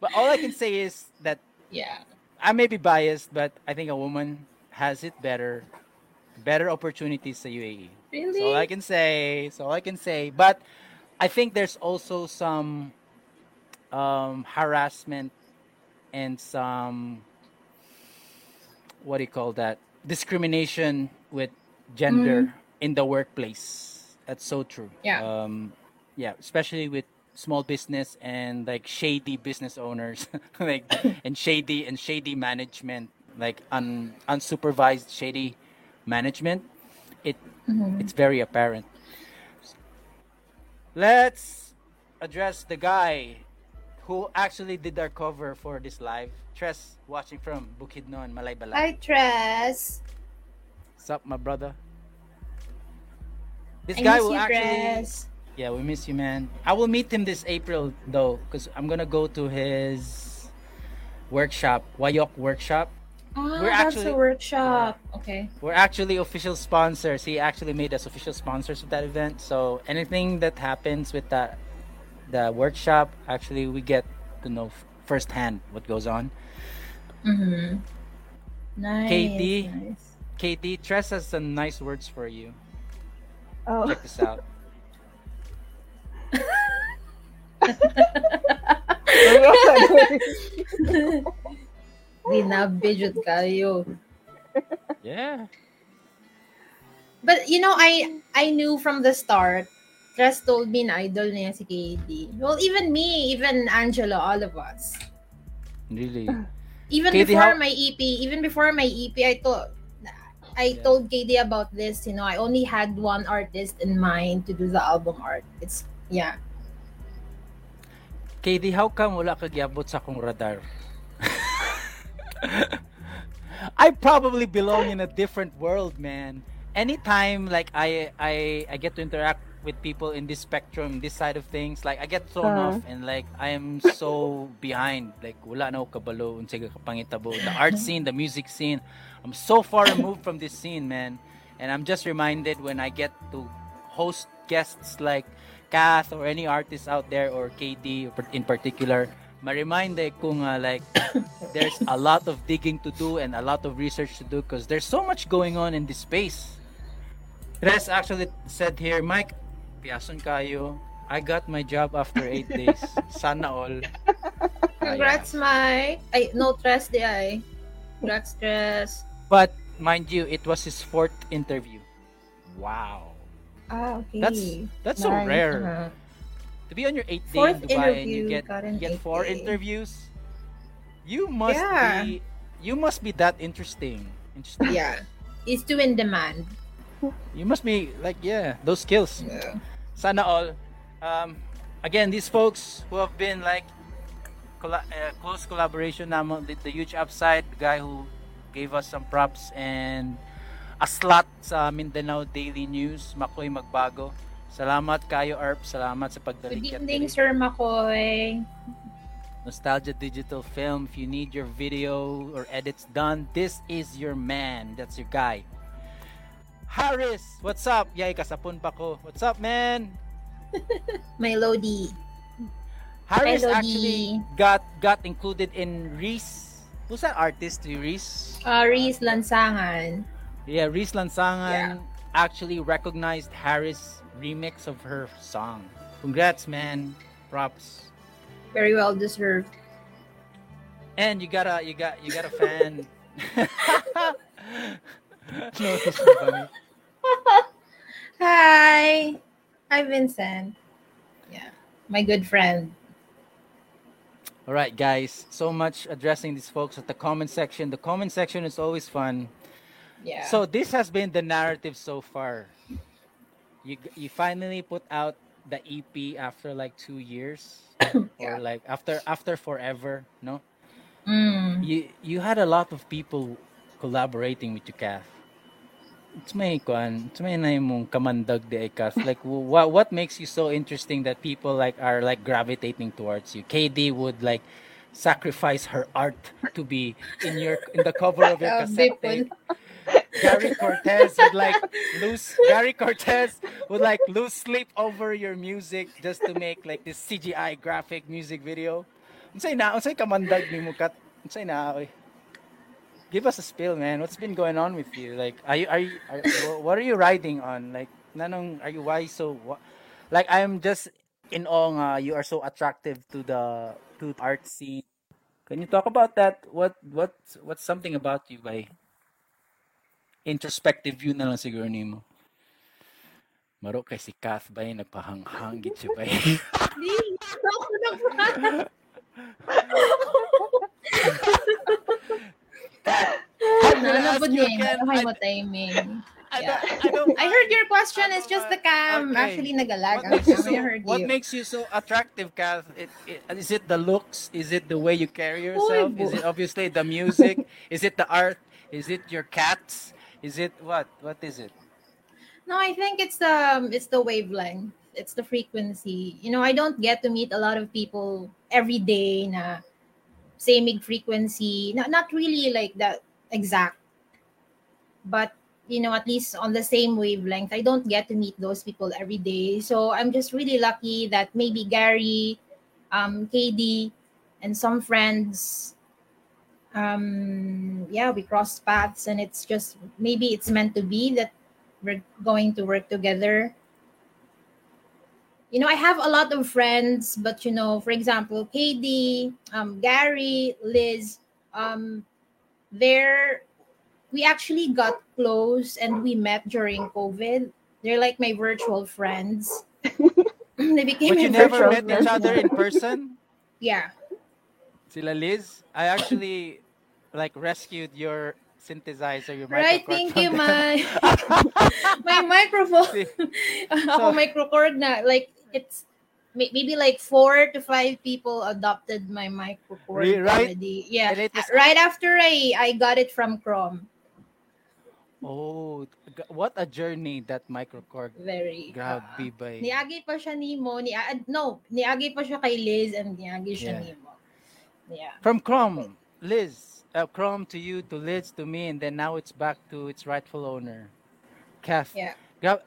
But all I can say is that Yeah. I may be biased, but I think a woman has it better, better opportunities sa UAE. Really? That's all I can say. That's all I can say. But I think there's also some um, harassment and some what do you call that discrimination with gender in the workplace. That's so true. Yeah. Um, yeah, especially with small business and like shady business owners, like and shady and shady management, like un, unsupervised shady management. It Mhm. it's very apparent. Let's address the guy who actually did our cover for this live. Tres watching from Bukidnon, Malaybalay. Hi, Tress. What's up, my brother? This I guy will you, actually Tress. Yeah, we miss you, man. I will meet him this April though, because I'm gonna go to his workshop, Wayok workshop. Ah, We're that's actually- a workshop. Okay. We're actually official sponsors. He actually made us official sponsors of that event. So anything that happens with that the workshop, actually we get to know f- firsthand what goes on. Mm-hmm. Nice. KD? nice. KD, Tress has some nice words for you. Oh. Check this out. Dinabi jud kayo. Yeah. But you know, I I knew from the start. Trust told me na idol niya si KD. Well, even me, even Angelo, all of us. Really. Even KD, before how- my EP, even before my EP, I told I Yeah. told KD about this. You know, I only had one artist in mind to do the album art. It's yeah. KD, how come wala ka giabot sa akong radar? I probably belong in a different world, man. Anytime like I I I get to interact with people in this spectrum, this side of things, like I get thrown Uh. off and like I am so behind. Like wala na kabalo unsay kapangitabo. The art scene, the music scene. I'm so far removed from this scene, man. And I'm just reminded when I get to host guests like Kath or any artist out there or KD in particular, ma-remind eh kung uh, like there's a lot of digging to do and a lot of research to do because there's so much going on in this space. Res actually said here, Mike, piyason kayo. I got my job after eight days. Sana all. Congrats, Mike. I no trust di ay. Congrats, stress. But mind you, it was his fourth interview. Wow. Ah, okay. That's that's so rare. Uh-huh. To be on your eighth day Fourth in Dubai and you get an you get four day. interviews, you must Yeah. be you must be that interesting. Interesting. Yeah. It's too in demand. You must be like yeah, those skills. Yeah. Sana all. Um, again, these folks who have been like colla- uh, close collaboration namon the, the huge upside, the guy who gave us some props and a slot sa Mindanao Daily News, Makoy Magbago. Salamat kayo Arp, salamat sa Good pagdalik at evening. Sir McCoy. Nostalgia Digital Film. If you need your video or edits done, this is your man. That's your guy. Harris, what's up? Yay, kasapon pa ko. What's up, man? My Lodi. Harris Hello, actually got got included in Reese. Who's that artist? Reese? Uh, Reese Lansangan. Yeah, Reese Lansangan actually recognized Harris' remix of her song. Congrats, man. Props. Very well deserved. And you got a you got you got a fan. no, this is funny. Hi. Hi, Vincent. Yeah. My good friend. All right, guys. So much addressing these folks at the comment section. The comment section is always fun. Yeah. So this has been the narrative so far. You you finally put out the EP after like two years, Yeah. or like after after forever. No, Mm. you you had a lot of people collaborating with you, Kath. It's may kwan, it's may na mong kamandag de Kath. Like what what makes you so interesting that people like are like gravitating towards you? KD would like sacrifice her art to be in your in the cover of your Uh, cassette tape. Gary Cortez would like lose Gary Cortez would like lose sleep over your music just to make like this CGI graphic music video. Unsay na unsay kamandag ni mo kat? Unsay na oy. Give us a spill, man. What's been going on with you? Like, are you are you are, what are you riding on? Like, nanong are you why so wha- like I'm just in awe nga you are so attractive to the to the art scene. Can you talk about that? What what what's something about you by introspective view na lang siguro nimo. Maro kay si Kath ba yung nagpahanghang gid siya ba? Di, ako na I'm gonna ask you again. Okay I- mo timing. I don't- I don't- I heard your question. I It's just the want- cam. okay. Actually, nagalag. What makes you so, I heard what you. makes you so attractive, Kath? It, it, is it the looks? Is it the way you carry yourself? Is it obviously the music? is it the art? Is it your cats? Is it what? What is it? No, I think it's the um, it's the wavelength. It's the frequency. You know, I don't get to meet a lot of people every day na same frequency. Not not really like that exact. But you know, at least on the same wavelength. I don't get to meet those people every day. So I'm just really lucky that maybe Gary, um, KD, and some friends um yeah we crossed paths and it's just maybe it's meant to be that we're going to work together. You know, I have a lot of friends, but you know, for example, KD, um, Gary, Liz, um, they're we actually got close and we met during COVID. They're like my virtual friends. they became But you never virtual met each other in person? Yeah. Sila Liz? I actually like rescued your synthesizer, your Right, microKORG thank you, my my microphone. See, Ako So- microKORG na. Like, it's maybe like four to five people adopted my Re- right? already. Yeah. Was- right after I I got it from Chrome. Oh, what a journey that microKORG. Very. Grabe uh, ba? niagi pa siya ni Mo. Ni, ah, no, niagi pa siya kay Liz and niagi siya Yeah. ni Mo. Yeah. From Chrome, Liz, uh, Chrome to you, to Liz, to me, and then now it's back to its rightful owner, Kath. Yeah. Gra-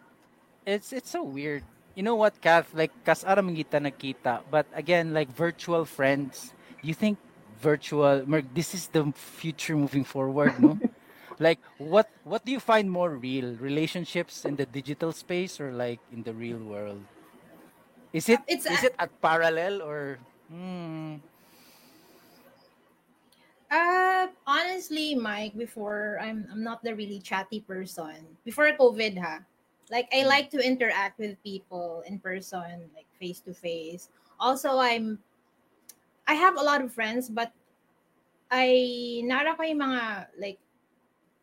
it's it's so weird. You know what, Kath? Like, kas aram kita nakita, but again, like virtual friends. You think virtual? This is the future moving forward, no? like, what what do you find more real? Relationships in the digital space or like in the real world? Is it It's is a- it at parallel or? Hmm. Uh, honestly, Mike, before I'm I'm not the really chatty person. Before COVID, ha. Like I like to interact with people in person, like face to face. Also, I'm I have a lot of friends, but I nara ko yung mga like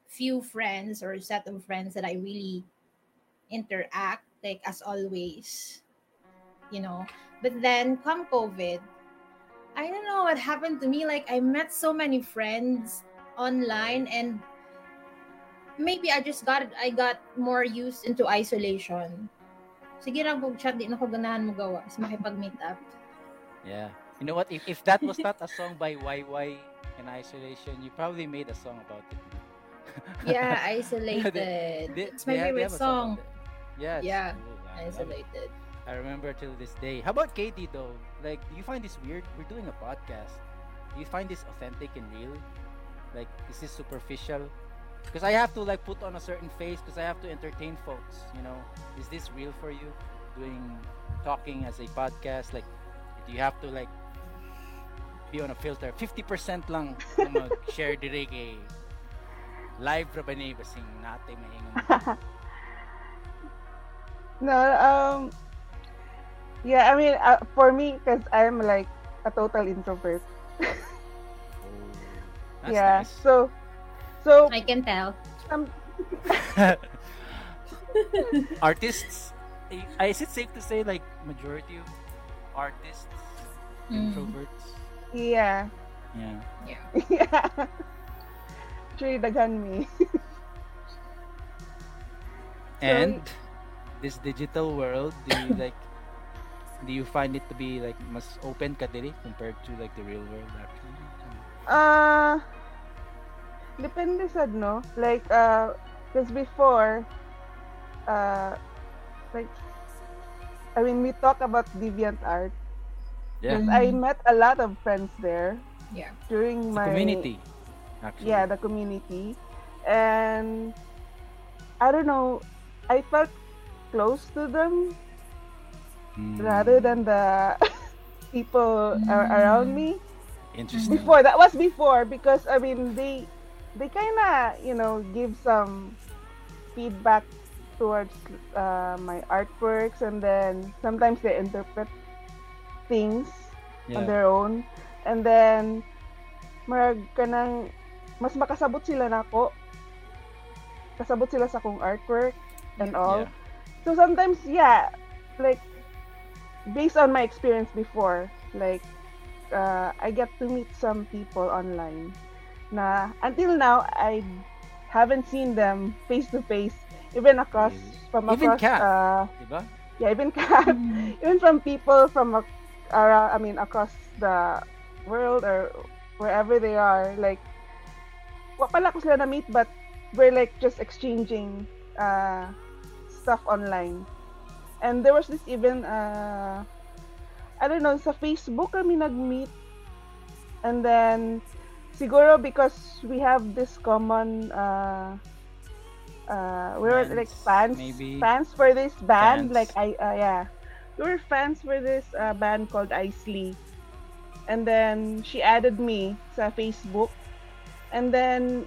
few friends or set of friends that I really interact like as always. You know. But then come COVID, I don't know what happened to me. Like I met so many friends online and maybe I just got I got more used into isolation. Sige na kung chat di na ko ganahan mo gawa sa makipag-meet up. Yeah. You know what? If, if that was not a song by YY in isolation, you probably made a song about it. Yeah, isolated. They- it's my they have- they favorite have song. Yeah. Yeah, cool. I. Isolated. I remember till this day. How about KD though? Like, do you find this weird? We're doing a podcast. Do you find this authentic and real? Like, is this superficial? Because I have to like put on a certain face because I have to entertain folks. You know, is this real for you? Doing talking as a podcast, like, do you have to like be on a filter? Fifty percent lang mag-share dire kay live ra ba ni basing natin mahingon. No, um, yeah, I mean, uh, for me, because I'm like a total introvert. Oh, that's yeah, nice. so, so I can tell. um, artists is it safe to say like majority of artists Mm. introverts yeah, yeah Yeah. yeah. Actually, daghan me. and this digital world do you like do you find it to be like mas open ka diri compared to like the real world actually Uh, depende sad, no? Like, uh, because before, uh, like, I mean, we talk about DeviantArt. yeah Because I met a lot of friends there Yeah. during the my community actually yeah the community and i don't know i felt close to them Hmm, rather than the people a- around me interesting before that was before because i mean they they kind of you know give some feedback towards uh, my artworks and then sometimes they interpret things on yeah their own. And then, marag ka mas makasabot sila nako. Kasabot sila sa kong artwork and all. yeah So sometimes, yeah, like, based on my experience before, like, uh, I get to meet some people online na until now, I haven't seen them face to face, even across, from Even across, Kat? uh, diba yeah, even Kat, Mm. even from people from ac- ara- I mean across the world or wherever they are like wa pala ko sila na meet but we're like just exchanging uh, stuff online and there was this even uh, I don't know sa Facebook kami nag-meet and then siguro because we have this common uh, uh, we were like Fans, fans maybe. fans for this band Fans. like I uh, yeah we were fans for this uh, band called Isley and then she added me sa Facebook And then,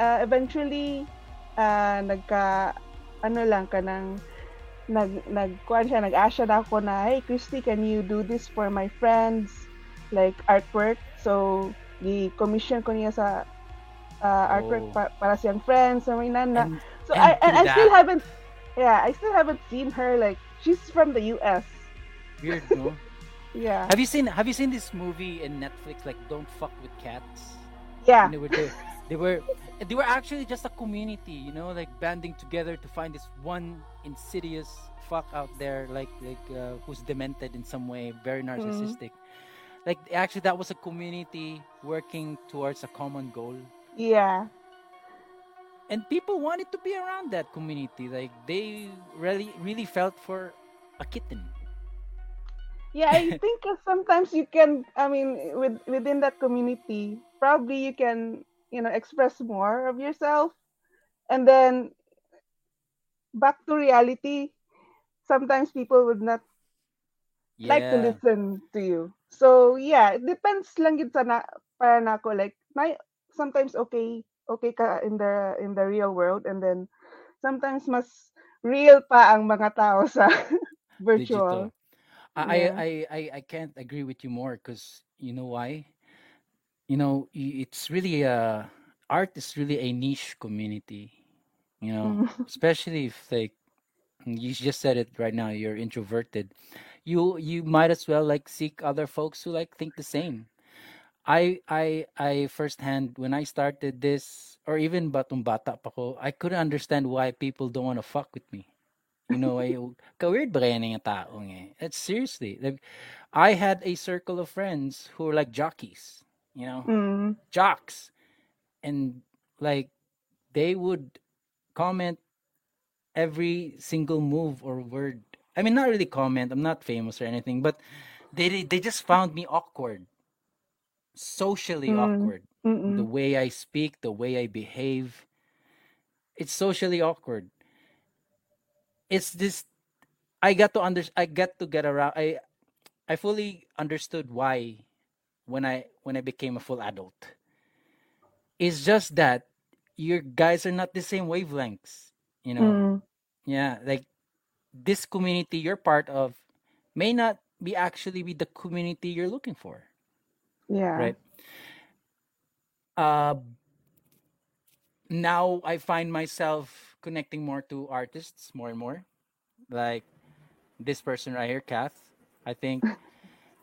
uh, eventually, uh, nagka, ano lang ka ng, nag, nagkuhan siya, nag-ask siya na ako na, hey, Christy, can you do this for my friends? Like, artwork. So, di-commission ko niya sa uh, artwork Oh. pa- para siyang friends, sa may nana. And, So, and I, and I still that- haven't, yeah, I still haven't seen her, like, she's from the US. weird, no? Yeah. Have you seen Have you seen this movie in Netflix like Don't Fuck with Cats? Yeah. And they were there. They were they were actually just a community, you know, like banding together to find this one insidious fuck out there, like like uh, who's demented in some way, very narcissistic. Like actually, that was a community working towards a common goal, Yeah. and people wanted to be around that community. Like they really really felt for a kitten. Yeah, I think sometimes you can, I mean, with within that community, probably you can, you know, express more of yourself. And then back to reality, sometimes people would not like to listen to you. So yeah, it depends lang yun sa na para na ako like may sometimes okay okay ka in the in the real world and then sometimes mas real pa ang mga tao sa virtual. digital. I, Yeah. I, I, I can't agree with you more because you know why? You know, it's really a art is really a niche community. You know, Mm. especially if like you just said it right now, you're introverted. You you might as well like seek other folks who like think the same. I I I firsthand when I started this or even batong bata pa ko, I couldn't understand why people don't want to fuck with me. You know, ay ka-weird ba kaya ng taong eh? It's seriously like I had a circle of friends who were like jockeys, you know, Mm. jocks, and like they would comment every single move or word. I mean, not really comment. I'm not famous or anything, but they they just found me awkward, socially Mm. awkward. The Mm-mm. way I speak, the way I behave, it's socially awkward. It's this. I got to under. I got to get around. I I fully understood why when I when I became a full adult. It's just that your guys are not the same wavelengths. You know. Mm. Yeah, like this community you're part of may not be actually be the community you're looking for, Yeah. right? Uh now I find myself connecting more to artists more and more. Like this person right here, Kath. I think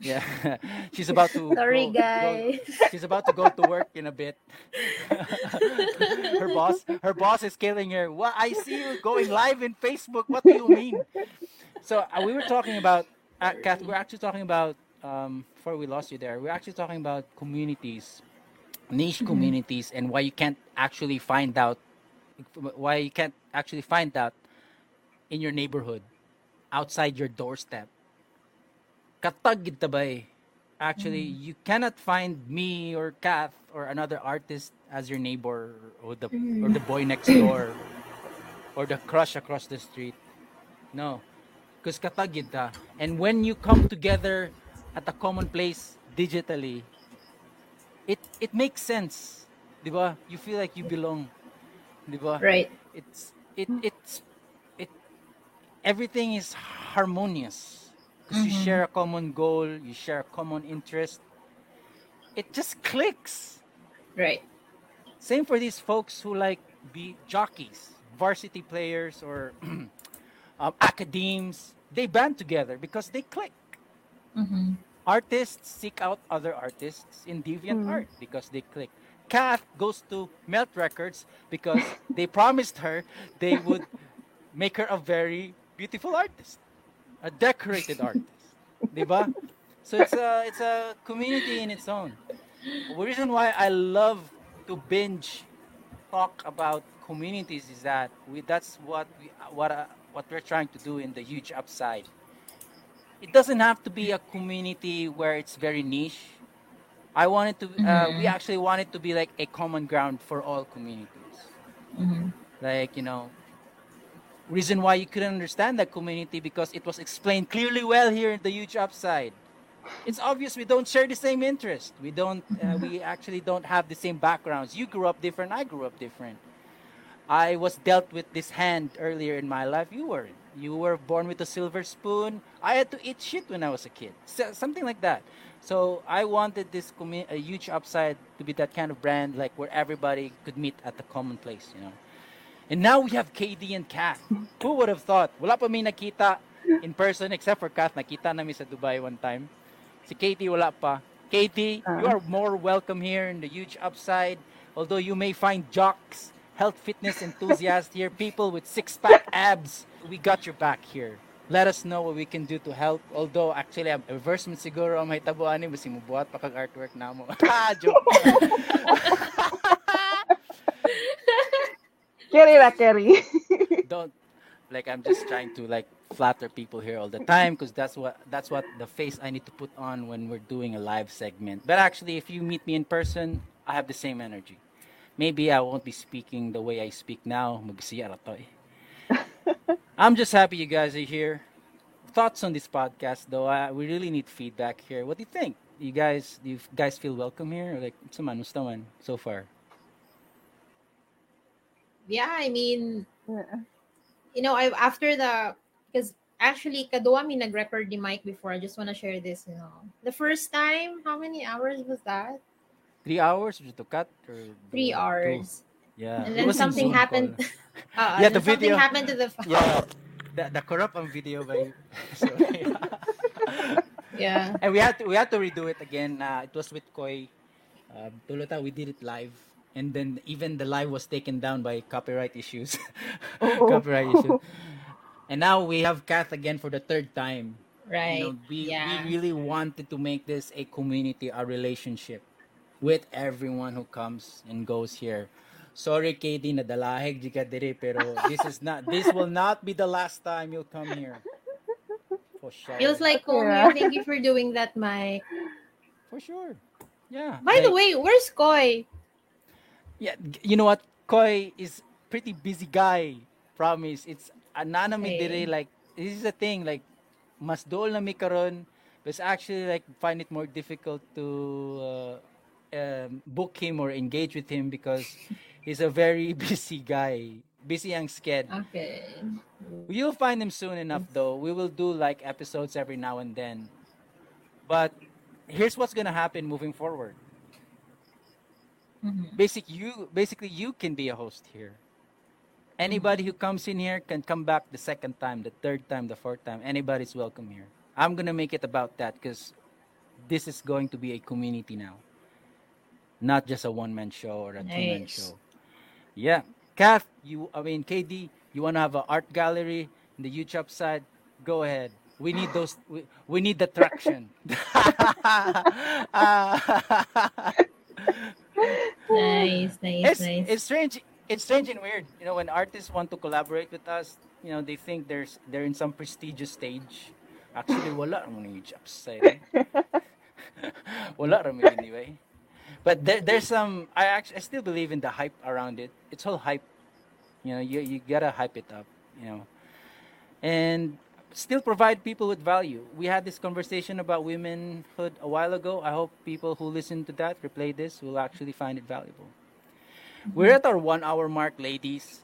yeah. she's about to Sorry, go, go guys. she's about to go to work in a bit. her boss her boss is killing her. What I see you going live in Facebook. What do you mean? So uh, we were talking about uh, Kath, we're actually talking about um before we lost you there. We're actually talking about communities, niche communities and why you can't actually find out why you can't actually find out in your neighborhood outside your doorstep. Katag gid eh. Actually, you cannot find me or Kath or another artist as your neighbor or the or the boy next door or the crush across the street. No. Because katag gid ta. And when you come together at a common place digitally, it it makes sense. 'Di ba? You feel like you belong. 'Di ba? Right. it's it it's it everything is harmonious because you share a common goal you share a common interest it just clicks Right. same for these folks who like be jockeys varsity players or um, academes they band together because they click Mm-hmm. artists seek out other artists in DeviantArt because they click. Kath goes to Melt Records because they promised her they would make her a very beautiful artist, a decorated artist. Diba? So it's a it's a community in its own. The reason why I love to binge talk about communities is that we that's what we what uh, what we're trying to do in the huge upside it doesn't have to be a community where it's very niche. I wanted to, uh, we actually want it to be like a common ground for all communities. Mm-hmm. Like, you know, reason why you couldn't understand that community because it was explained clearly well here in the huge upside. it's obvious we don't share the same interest. We don't. Uh, we actually don't have the same backgrounds. You grew up different. I grew up different. I was dealt with this hand earlier in my life. You weren't. You were born with a silver spoon. I had to eat shit when I was a kid. So, something like that. So I wanted this commu- a huge upside to be that kind of brand, like where everybody could meet at the common place, you know. And now we have KD and Kath. Who would have thought? Wala pa may nakita in person except for Kath. Nakita namin sa Dubai one time. Si Katie wala pa. Katie, you Ah. are more welcome here in the huge upside. Although you may find jocks, health fitness enthusiasts here, people with six-pack abs, we got your back here. Let us know what we can do to help. Although actually, ang reverse mo siguro ang may tabuan ni basi mo buhat pa kag artwork na mo. ah, joke. Carry na, carry. Don't like I'm just trying to like flatter people here all the time because that's what that's what the face I need to put on when we're doing a live segment. But actually, if you meet me in person, I have the same energy. Maybe I won't be speaking the way I speak now. Eh. I'm just happy you guys are here. Thoughts on this podcast, though? I, we really need feedback here. What do you think? You guys, you guys feel welcome here? Like, man so far? Yeah, I mean, Yeah. you know, I after the because actually Kadoa mi nag-record the mic before. I just want to share this, you know. The first time, how many hours was that? Three hours or to cut? Or Three two? hours. Yeah. And then something happened. Uh, Yeah, the then something video. happened to the phone. Yeah. The, the corrupt on video by so, yeah. Yeah. and we had to we had to redo it again. Uh, it was with Koi. Um, Tulota, we did it live, and then even the live was taken down by copyright issues. Oh. copyright issue. And now we have Kath again for the third time. Right. You know, we, yeah. we really wanted to make this a community, a relationship with everyone who comes and goes here. Sorry, KD, nadalahig di ka diri, pero this is not, this will not be the last time you'll come here. For sure. Feels like home Yeah. Thank you for doing that, Mike. For sure. Yeah. By the way, where's Koi? Yeah, you know what? Koi is pretty busy guy. Promise. It's anonymous Okay. dire like this is the thing like mas dool na mi karon but actually like find it more difficult to uh, um, book him or engage with him because he's a very busy guy. Busy ang sked. Okay. You'll find him soon enough though. We will do like episodes every now and then. But here's what's gonna happen moving forward. Mhm. basic you basically you can be a host here. Anybody who comes in here can come back the second time the third time the fourth time. Anybody's welcome here. I'm gonna make it about that because this is going to be a community now. Not just a one-man show or a two-man show. Yeah. Kath, you i mean kd you want to have an art gallery in the youtube side? Go ahead. We need those we, we need the traction Nice, nice, it's, nice. it's strange it's strange and weird. You know when artists want to collaborate with us you know they think there's they're in some prestigious stage. Actually wala naman yung huge eh. upside wala raman anyway. But there, there's some i actually i still believe in the hype around it. It's all hype. You know you, you gotta hype it up you know. And still provide people with value we had this conversation about womenhood a while ago i hope people who listen to that replay this will actually find it valuable we're at our one hour mark, ladies.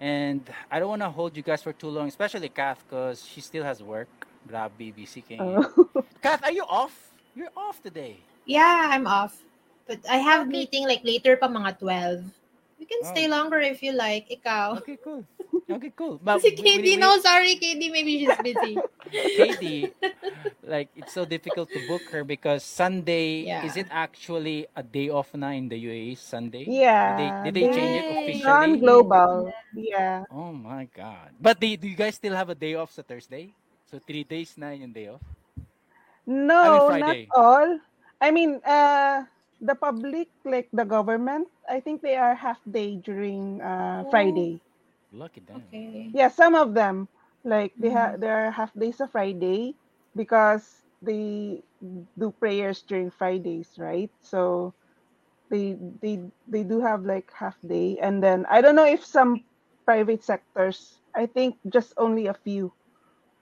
And I don't want to hold you guys for too long, especially Kath, because she still has work. Grabe, BBC kayo. Oh. Kath, are you off? You're off today. yeah, I'm off. But I have Okay. meeting like later pa mga 12. You can Oh. stay longer if you like. Ikaw. Okay, cool. Okay, cool. But Si KD, we- we- no, sorry, KD, maybe she's busy. KD, like it's so difficult to book her because Sunday Yeah. is it actually a day off na in the UAE? Sunday? Yeah. Did they, did they change it Yay. officially? Non-global. Yeah. Oh my god! But they, do you guys still have a day off sa Thursday? So three days na yung day off. No, not all. I mean, uh, the public, like the government, I think they are half day during uh, Oh. Friday. Lucky them. Okay. Yeah, some of them, like they Mm-hmm. have, they are half days of Friday because they do prayers during Fridays, right? So they they they do have like half day, and then I don't know if some private sectors. I think just only a few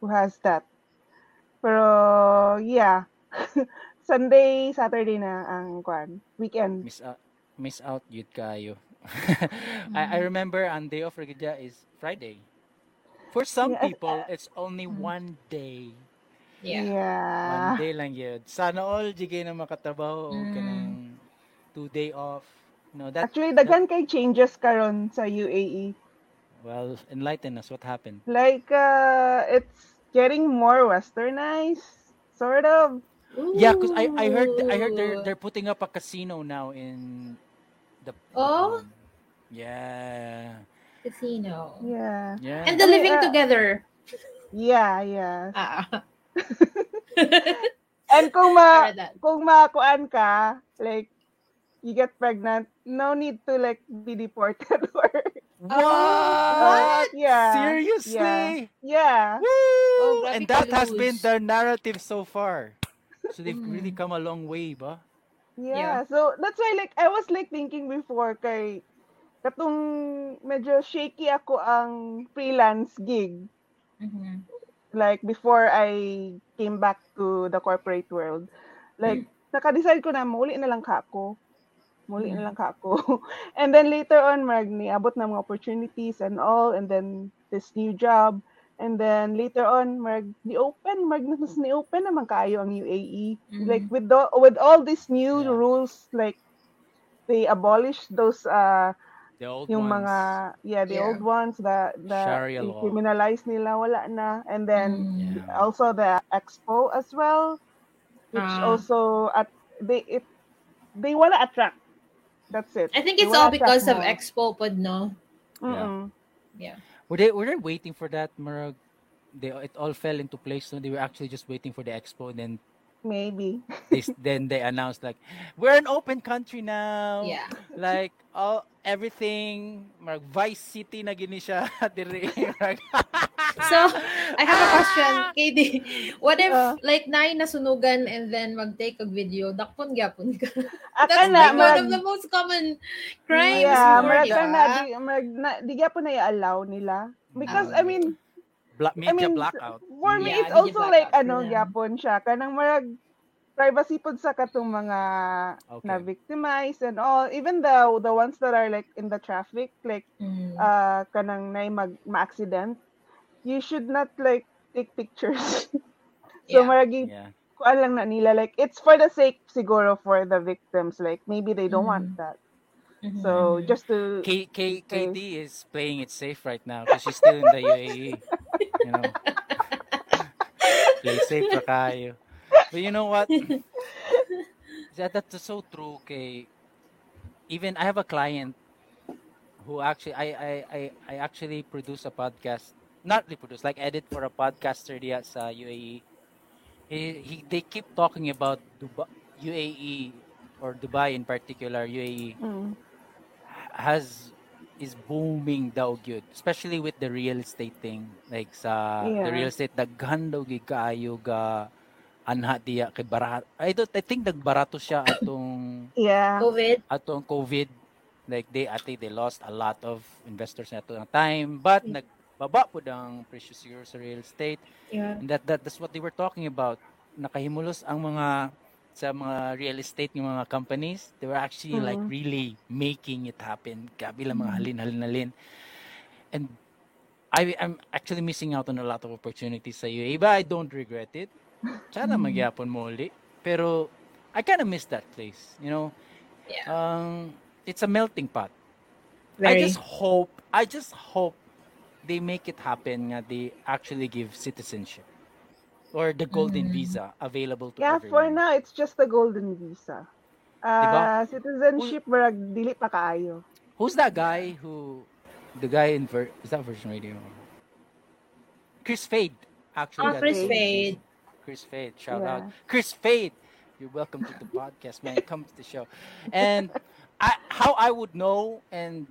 who has that. Pero yeah, Sunday, Saturday na ang kwan, weekend. Miss out, miss out yun kayo. I, I Mm. remember ang day off Rigidya is Friday. For some Yes. people, it's only Mm. one day. Yeah. One Yeah. day lang yun. Sana all jigay na makatrabaho o Mm. kanang two day off. No, that, Actually, daghan kay changes karon sa UAE. well, enlighten us what happened. Like, uh, it's getting more westernized, sort of. Yeah, cause I I heard I heard they're Ooh. they're putting up a casino now in the Oh? um, yeah casino. Yeah. yeah And the I mean, living uh, together. Yeah, yeah. Ah. And kung ma Heard that. kung makuan ka, like you get pregnant, no need to like be deported or what what? yeah. seriously Yeah. Woo! Oh, and that has been Luz. the narrative so far so they've Mm. really come a long way ba Yeah. So that's why like I was like thinking before kay katong medyo shaky ako ang freelance gig Mhm. like before I came back to the corporate world. Like naka-decide ko na muli na lang ka ako. Muli na Mm. lang ka ako. and then later on mag niabot na mga opportunities and all and then this new job and then later on mag ni open mag mas ni open naman kaayo ang UAE. Like with the, with all these new Yeah. rules like they abolished those uh the old yung ones mga yeah the Yeah. old ones the the Sharia law. criminalize nila wala na and then. Yeah. also the expo as well which Ah. also at they it they wanna attract that's it I think it's all because of attract Expo pod, no? more. Yeah. Mm-mm. Yeah. were they were they waiting for that Marag? they it all fell into place so they were actually just waiting for the expo and then maybe then they announced like we're an open country now Yeah. like all everything marag vice city na gini siya dire So, I have a question, KD. What if, Uh. like, nai nasunugan and then mag-take a video, dakpon gyapon ka? That's na like one marag of the most common crimes. yeah more, marag na di marag na di gyapon na i-allow nila because Ah. I mean Bla- I media mean, blackout For me, Yeah, it's also blackout like, for ano, them. gyapon siya. Kanang marag, privacy pod sa katong mga Okay. na victimized and all. Even the the ones that are like in the traffic, like, Mm. uh, kanang na mag, ma-accident, you should not like take pictures. so, Yeah. marag, yeah kuan lang na nila, like, it's for the sake siguro for the victims. Like, maybe they don't want Mhm. that. Mhm, So, just to, K- K-. KD is playing it safe right now because she's still in the UAE. You know, play safe pa kayo. But you know what? that, that's so true. Kay even I have a client who actually I I I, I actually produce a podcast, not reproduce, like edit for a podcaster diya sa UAE. He, he they keep talking about Dubai, UAE or Dubai in particular, UAE mm, has is booming daw gyud especially with the real estate thing like sa the real estate daghan daw gid kaayo ga anha diya kay barato I don't I think nagbarato siya atong yeah. COVID. atong COVID like they I think they lost a lot of investors na atong time but Mm. nagbaba pud ang presyo siguro sa real estate Yeah. and that, that that's what they were talking about nakahimulos ang mga sa mga real estate ng mga companies they were actually like Mhm. really making it happen gabi lang mga Mhm. halin halin halin and I I'm actually missing out on a lot of opportunities sa UAE but I don't regret it sana Mhm. magyapon mo uli pero I kind of miss that place you know Yeah. um it's a melting pot I Very. just hope I just hope they make it happen nga they actually give citizenship or the golden Mm. visa available to Yeah, for now, it's just the golden visa. Diba? Uh, citizenship, marag, dili pa kaayo. Who's that guy who the guy in Ver- is that Virgin Radio? Kris Fade. Actually, Ah, Kris his Fade. Kris Fade. Shout Yeah. out. Kris Fade. You're welcome to the podcast, man. Come to the show. And I, how I would know and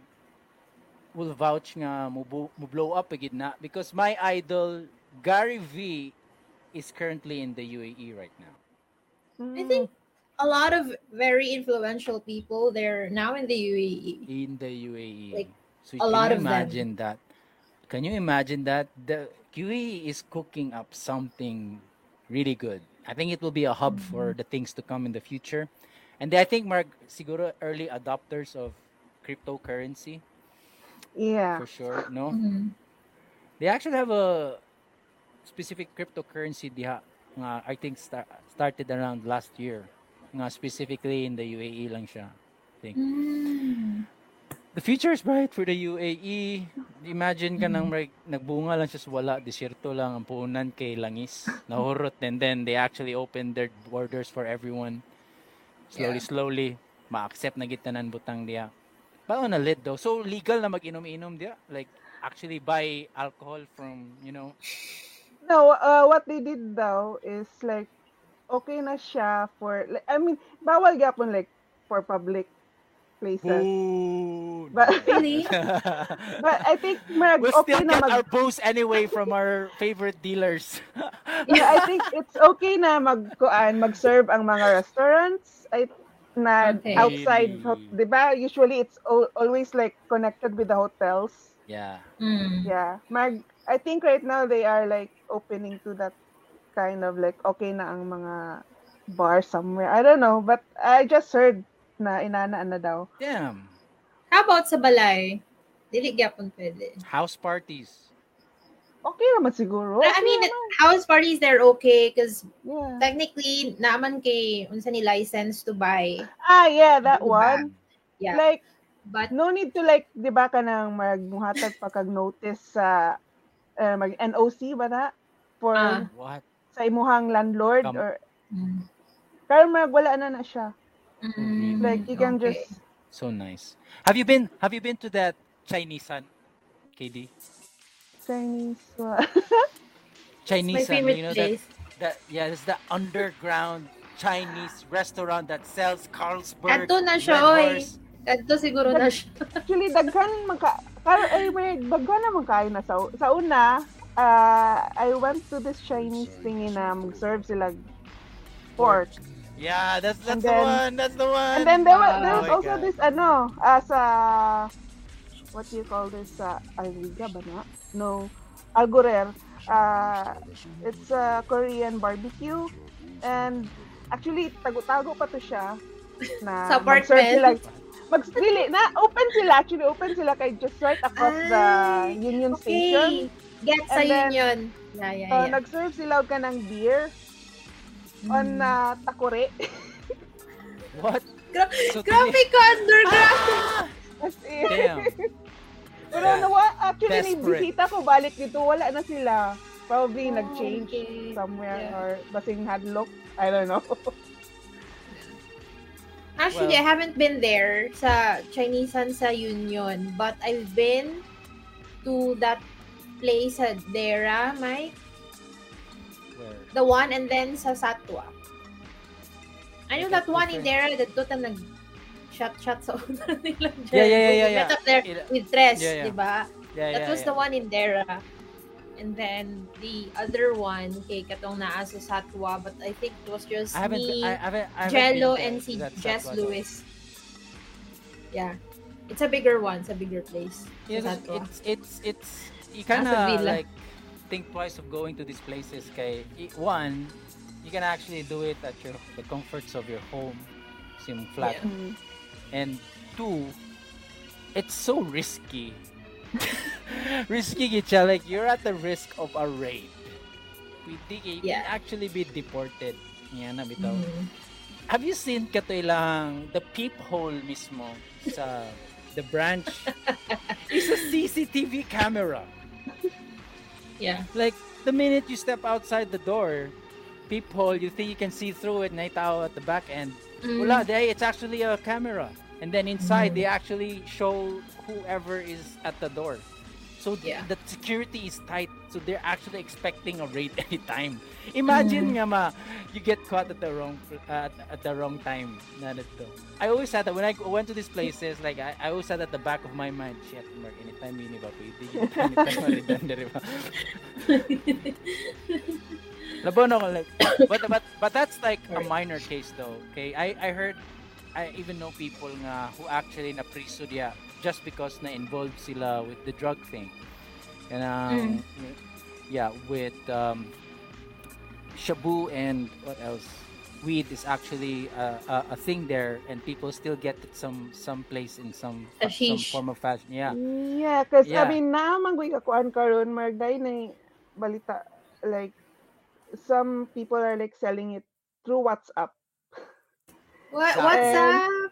will vouch nga mo, bu- mo blow up again na because my idol Gary V is currently in the UAE right now. I think a lot of very influential people they're now in the. UAE. in the UAE. Like, so a can lot you of them. imagine that? Can you imagine that the UAE is cooking up something really good I think it will be a hub for the things to come in the future. And I think Mark siguro early adopters of cryptocurrency Yeah. for sure, no? Mhm. They actually have a specific cryptocurrency diha nga I think sta- started around last year. Nga specifically in the UAE lang siya. I think. Mm. The future is bright for the UAE. Imagine ka nang like, nagbunga lang siya sa wala, desierto lang ang puunan kay langis, nahurot and then they actually opened their borders for everyone. Slowly, Yeah. slowly, ma-accept na gitanan butang diya. But on a lid though, so legal na mag-inom-inom diya? Like, actually buy alcohol from, you know, No, uh, what they did daw is like okay na siya for like, I mean, bawal gyapon like for public places. Boo! But Really? but I think mag we'll okay still na get mag our booze anyway from our favorite dealers. yeah, I think it's okay na magkuan mag-serve ang mga restaurants ay na Okay. outside, Really? 'di ba? Usually it's al- always like connected with the hotels. yeah. Mm. Yeah. Mag I think right now they are like opening to that kind of like okay na ang mga bar somewhere. I don't know, but I just heard na inanaan na daw. Damn. How about sa balay? Dili gyapon pwede. House parties. Okay naman siguro. I Okay mean, naman. house parties they're okay because yeah. technically naman kay unsa ni license to buy. Ah, yeah, that Diba? one. Yeah. Like But no need to like 'di ba ka nang magmuhatag pa kag notice sa uh, mag NOC ba na for Ah. What? sa imuhang landlord Kam- or mm, pero mag wala na na siya. mm, Like you can okay. just So nice. Have you been have you been to that Chinese sun? KD? Chinese. It's Chinese favorite you know that place. that yeah, it's the underground Chinese restaurant that sells Carlsberg. Ato na siya, oy. Kadto siguro na siya. Actually, daghan man ka karo ay may daghan naman kayo na sa sa una uh, I went to this Chinese thingy na mag-serve sila pork. Yeah, that's that's And the then- one. That's the one. And then there was there Oh was my also God. this ano uh, sa what do you call this uh, Alriga ba na? No, Algorer. Uh, it's a Korean barbecue and actually tago-tago pa to siya na Sa apartment? sila mag really, na open sila actually open sila kay just right across the Ay, Union Station. Okay. Get sa And then, union. Yeah, yeah, Uh, yeah. nag-serve sila og kanang beer on Mm. uh, takore. What? Gra- So Grabe ka, underground! As in, Damn. Pero Yeah. nawa, actually, Desperate. bisita ko balik dito, wala na sila. Probably Oh, nag-change okay. somewhere Yeah. or basing hadlock. I don't know. Actually, Well- I haven't been there sa Chinesean sa Union, but I've been to that place sa Dera, Mike. Where? The one and then sa Satwa. I know that one in different. there, that doon nag shot shot sa una nila. Yeah, yeah, yeah, yeah, We met yeah. up there with Tres, Yeah, yeah. di ba? Yeah, That yeah, was yeah. the one in Dera. And then the other one, kay katong naa sa Satwa, but I think it was just I haven't. me, I haven't. I haven't Jello, and si Jess Satwa, though. Lewis. Yeah. It's a bigger one. It's a bigger place. Yeah, it's it's it's you kind of like think twice of going to these places. Kay one, you can actually do it at your the comforts of your home, sim flat, Yeah. Mm. and two, it's so risky. risky gitcha, like you're at the risk of a raid. We think you Yeah. actually be deported. Yan na bitaw. Mm. Have you seen kato ilang the peephole mismo sa the branch? It's a CCTV camera. Yeah. Like the minute you step outside the door, peephole, you think you can see through it, night out at the back end. Mm. Wala, it's actually a camera. And then inside Mm. they actually show whoever is at the door. So th- Yeah. the security is tight. So they're actually expecting a raid anytime. Imagine Mm. nga ma, you get caught at the wrong uh, at, the wrong time. Nanito. I always had that when I went to these places, like I, I always had at the back of my mind, shit, Mark, anytime yun ba pwede, anytime maridan na rin ba? Laban ako like, but, but, but that's like a minor case though, okay? I, I heard, I even know people nga who actually na priso diya just because na involved sila with the drug thing. And um, yeah, with um, shabu and what else? Weed is actually a, a, a thing there, and people still get it some some place in some fa- some form of fashion. Yeah, Yeah, cause I yeah, mean, naman ko kakuan karon marday na balita like some people are like selling it through WhatsApp. What, exactly. what's And up?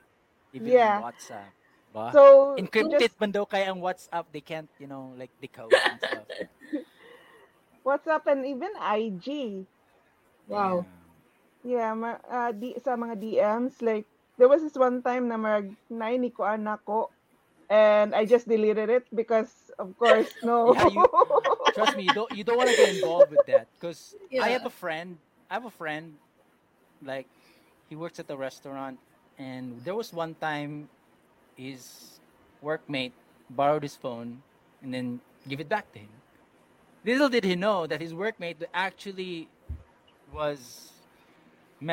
Even yeah, WhatsApp, ba? so Encrypted just man daw kaya ang WhatsApp, they can't, you know, like decode and stuff. WhatsApp and even IG. Wow. Yeah. Yeah, ma, ah, di, sa mga DMs like there was this one time na mag naini ko anak ko and I just deleted it because of course no. Yeah, you trust me, you don't you don't want to get involved with that because I have a friend. I have a friend, like he works at a restaurant, and there was one time his workmate borrowed his phone and then give it back to him. Little did he know that his workmate actually was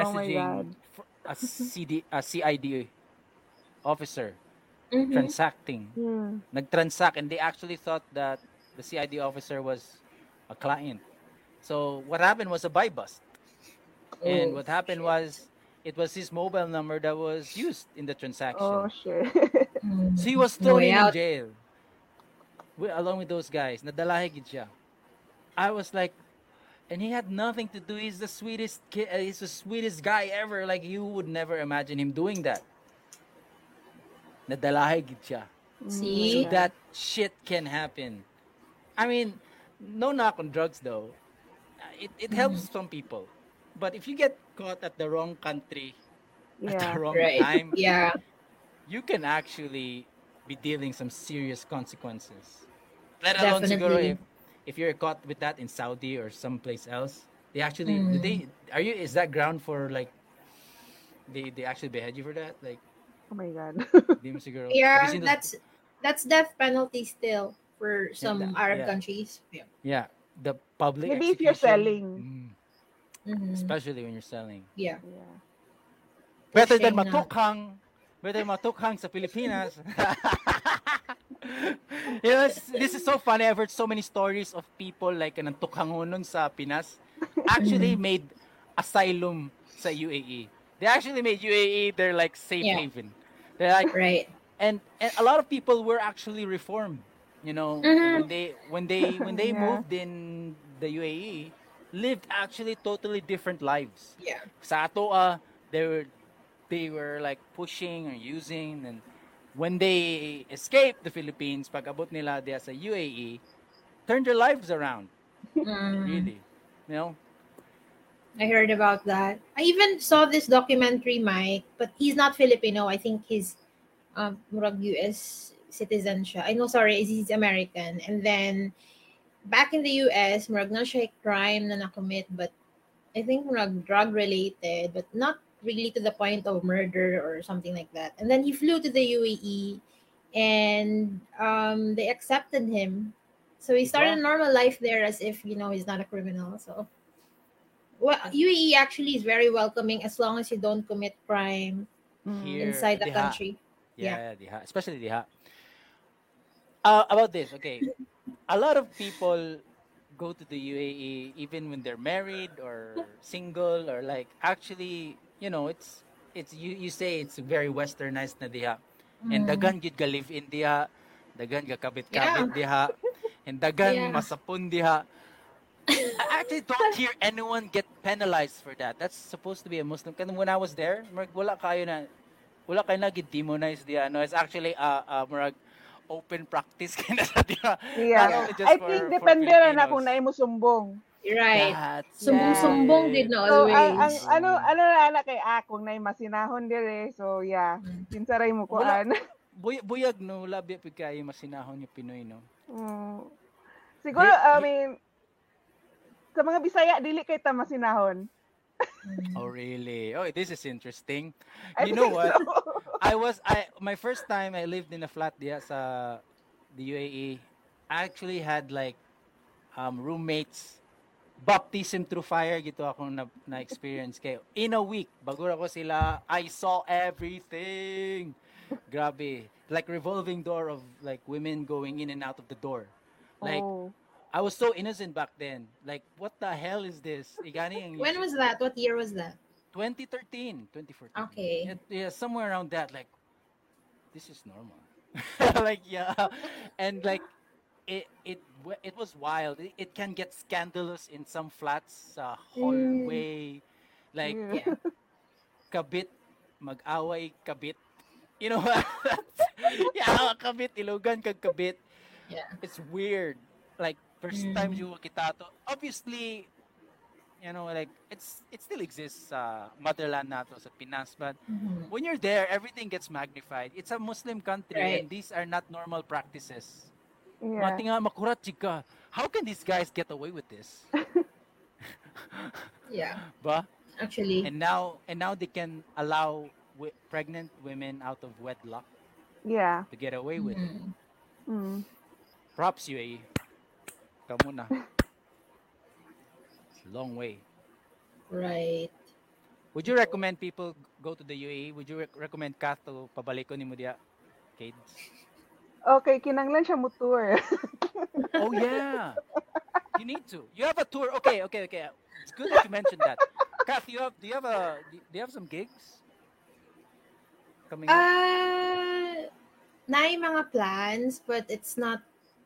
oh messaging fr- a CD a CID officer Mm-hmm. transacting Hmm. nagtransact and they actually thought that the CID officer was a client. So what happened was a buy bust. And Oh, what happened shit. was it was his mobile number that was used in the transaction. Oh transaction. shit. So he was No thrown in out. jail wi- along with those guys. Nadalahig siya. I was like and he had nothing to do. He's the sweetest kid. Uh, he's the sweetest guy ever. Like you would never imagine him doing that. Nadalahig siya. my So See? that shit can happen. I mean, no knock on drugs though. It it helps Mhm. some people. But if you get caught at the wrong country at the wrong Right. time, Yeah. you can actually be dealing some serious consequences. Let alone siguro Definitely. if if you're caught with that in Saudi or someplace else, they actually do Mm. they are you is that ground for like they they actually behead you for that? Like Oh my god. di mo siguro have you Yeah, seen those that's that's death penalty still for yeah, some that, Arab yeah. countries. Yeah. Yeah, the public Maybe if you're selling. mm, hmm especially when you're selling. Yeah. Yeah. Better than matukhang, better than matukhang sa Pilipinas. you know, this is so funny. I've heard so many stories of people like nang tukhangonon sa Pinas actually Mhm. made asylum sa UAE. They actually made UAE their like safe Yeah. haven. They're like Right. and and a lot of people were actually reformed you know when hmm they when they when they yeah. moved in the UAE lived actually totally different lives Yeah. sa ah, they were they were like pushing or using and when they escaped the Philippines pag abot nila diya sa UAE turned their lives around Mm. really you know I heard about that. I even saw this documentary, Mike, but he's not Filipino. I think he's um US citizen siya. I know, sorry, he's American. And then back in the US, murag na siya crime na nakommit, but I think murag drug related, but not really to the point of murder or something like that. And then he flew to the UAE and um they accepted him. So he started a normal life there as if, you know, he's not a criminal. So well, UAE actually is very welcoming as long as you don't commit crime Mm. here inside the diha country. Yeah. yeah diha especially diha uh, about this okay a lot of people go to the UAE even when they're married or single or like actually you know it's it's you you say it's very westernized na diha and Mm. dagan gid ka live in diha dagan ka Yeah. kabit-kabit diha and dagan Yeah. masapon diha I actually don't hear anyone get penalized for that. That's supposed to be a Muslim. Because when I was there, murag wala kayo na wala kayo na demonize. No, it's actually a uh, uh, murag open practice kina sa. Not Yeah. just I for think depende rin na kung Filipinos. naay mo sumbong. Right. Sumbong-sumbong it. din na So ang, ang always. ano Mm. ano na anak kay akong naay masinahon dire. So yeah, Mm. kinsaray mo Wala kuan. buy, buyag no labi pud kayo masinahon yung Pinoy no. Mm. Siguro Di, I mean sa mga Bisaya dili kay ta masinahon. Mm. oh really? Oh, this is interesting. I You know what? so. I was I my first time I lived in a flat diya sa the UAE. I actually had like um roommates baptism through fire gito ako na, na experience kay in a week bago ako sila I saw everything grabe like revolving door of like women going in and out of the door like oh. I was so innocent back then. Like, what the hell is this? When was that? What year was that? 2013, 2014. Okay. Yeah, yeah, somewhere around that. Like, this is normal. like, yeah, and like, it it it was wild. It, it can get scandalous in some flats sa Mm. hallway. Like, Yeah. Kabit, mag-away, kabit. You know, what? yeah, kabit, ilogan kag kabit. Yeah. It's weird. Like first time Mm. you kita to, obviously, you know, like it's it still exists sa motherland nato sa Pinas, but Mhm. when you're there, everything gets magnified. It's a Muslim country, Right. and these are not normal practices. Yeah. Nga makurat chika. How can these guys get away with this? Yeah. Ba? Actually. And now, and now they can allow wi- pregnant women out of wedlock Yeah. to get away with it. Mhm. Mm. Props UAE. Kamu na. It's a long way. Right. Would you recommend people go to the UAE? Would you rec- recommend Kath to pabaliko ni mo diya? Kids? Okay, kinanglan siya mo tour. Oh yeah. You need to. You have a tour. Okay, okay, okay. It's good that you mentioned that. Kath, you have do you have a do you have some gigs coming up? Uh, na mga plans, but it's not,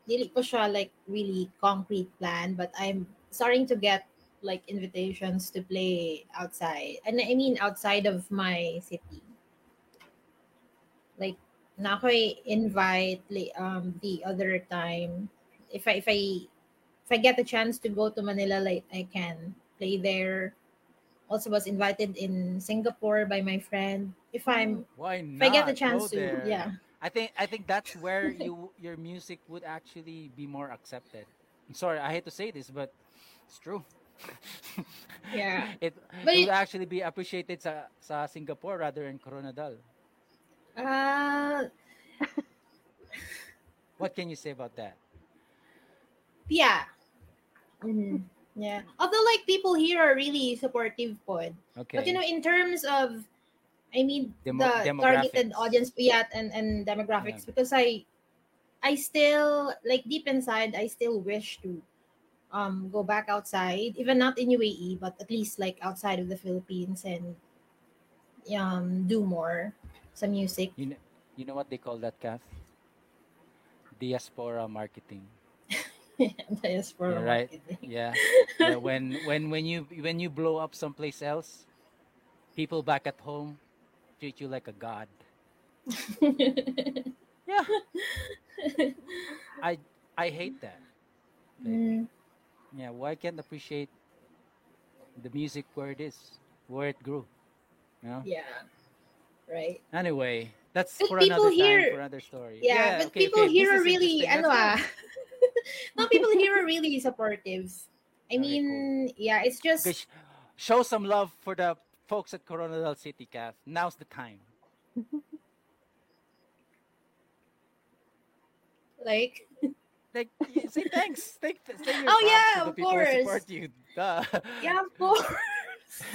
dili ko siya like really concrete plan, but I'm starting to get like invitations to play outside. And I mean outside of my city. Like, na ako'y invite um the other time if I if I if I get the chance to go to Manila like I can play there. Also was invited in Singapore by my friend. If I'm Why if? I get the Go chance to, there. yeah. I think I think that's where you your music would actually be more accepted. I'm sorry, I hate to say this, but it's true. Yeah. it But it would actually be appreciated sa sa Singapore rather than Coronadal. Uh What can you say about that? yeah. Mhm. Yeah. Although like people here are really supportive pod. Okay. But you know, in terms of I mean Demo- the targeted audience yeah and, and demographics because I I still like deep inside I still wish to um go back outside, even not in UAE, but at least like outside of the Philippines and um do more some music. You know, you know what they call that, Kath? Diaspora marketing. Diaspora Yeah, right. marketing. Yeah. yeah. When when when you when you blow up someplace else, people back at home treat you like a god. Yeah. I I hate that. Mm, Yeah. Why can't appreciate the music where it is, where it grew? You know. yeah. Right. Anyway, that's But for people another time, for another story. Yeah, but okay, people okay, here this are really ano ah. no, people here are really supportive. I Okay, mean, yeah, it's just sh- show some love for the folks at Coronadal City, Kath. Now's the time. like Like, say thanks. Say, say Oh, yeah, of course. support you. Duh. yeah, of course.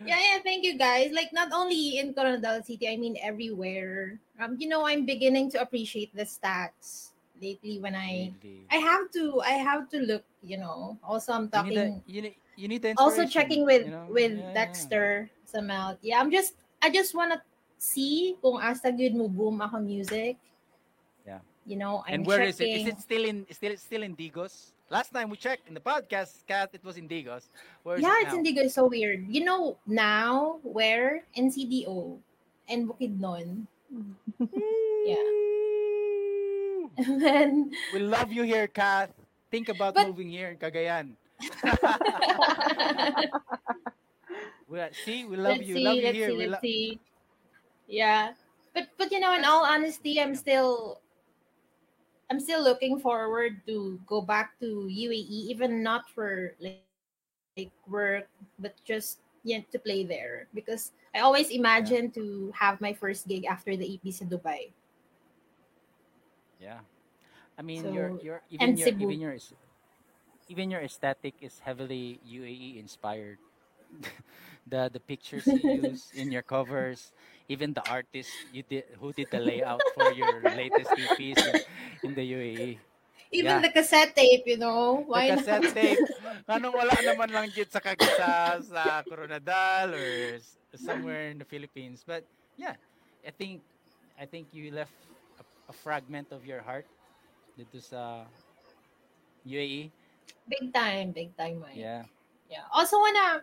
yeah, yeah, thank you guys. Like not only in Coronadal City, I mean everywhere. Um, you know, I'm beginning to appreciate the stats lately when I Really. I have to I have to look, you know. Also I'm You need, talking you, need, you need the also checking with you know? with Yeah, yeah. Dexter Samelt. Yeah, I'm just I just wanna see kung asa good mo boom ako music. Yeah. You know, I'm And where is it? checking. Is it still in still still in Digos? Last time we checked in the podcast, Kath, it was in Digos. Where is yeah, it it's now? Indigo. It's so weird. You know now where NCDO and Bukidnon. Yeah. And then We love you here, Kath. Think about But- moving here in Cagayan. We, see, we love let's you. see, love let's here. see, We let's lo- see. Yeah. But but you know, in all honesty, I'm still I'm still looking forward to go back to UAE, even not for like, like work, but just yeah, to play there. Because I always imagine to have my first gig after the EPs in Dubai. Yeah. I mean, So- your your even your Cebu. even your even your aesthetic is heavily UAE inspired. the the pictures you use in your covers, even the artist you did who did the layout for your latest EPs in, in the UAE. Even Yeah. the cassette tape, you know. The Why cassette not? tape. Anong wala naman lang dyan sa kagsa sa Coronadal or somewhere in the Philippines. But yeah, I think I think you left a, a fragment of your heart dito sa UAE. Big time, big time, Mike. Yeah. Yeah. Also wanna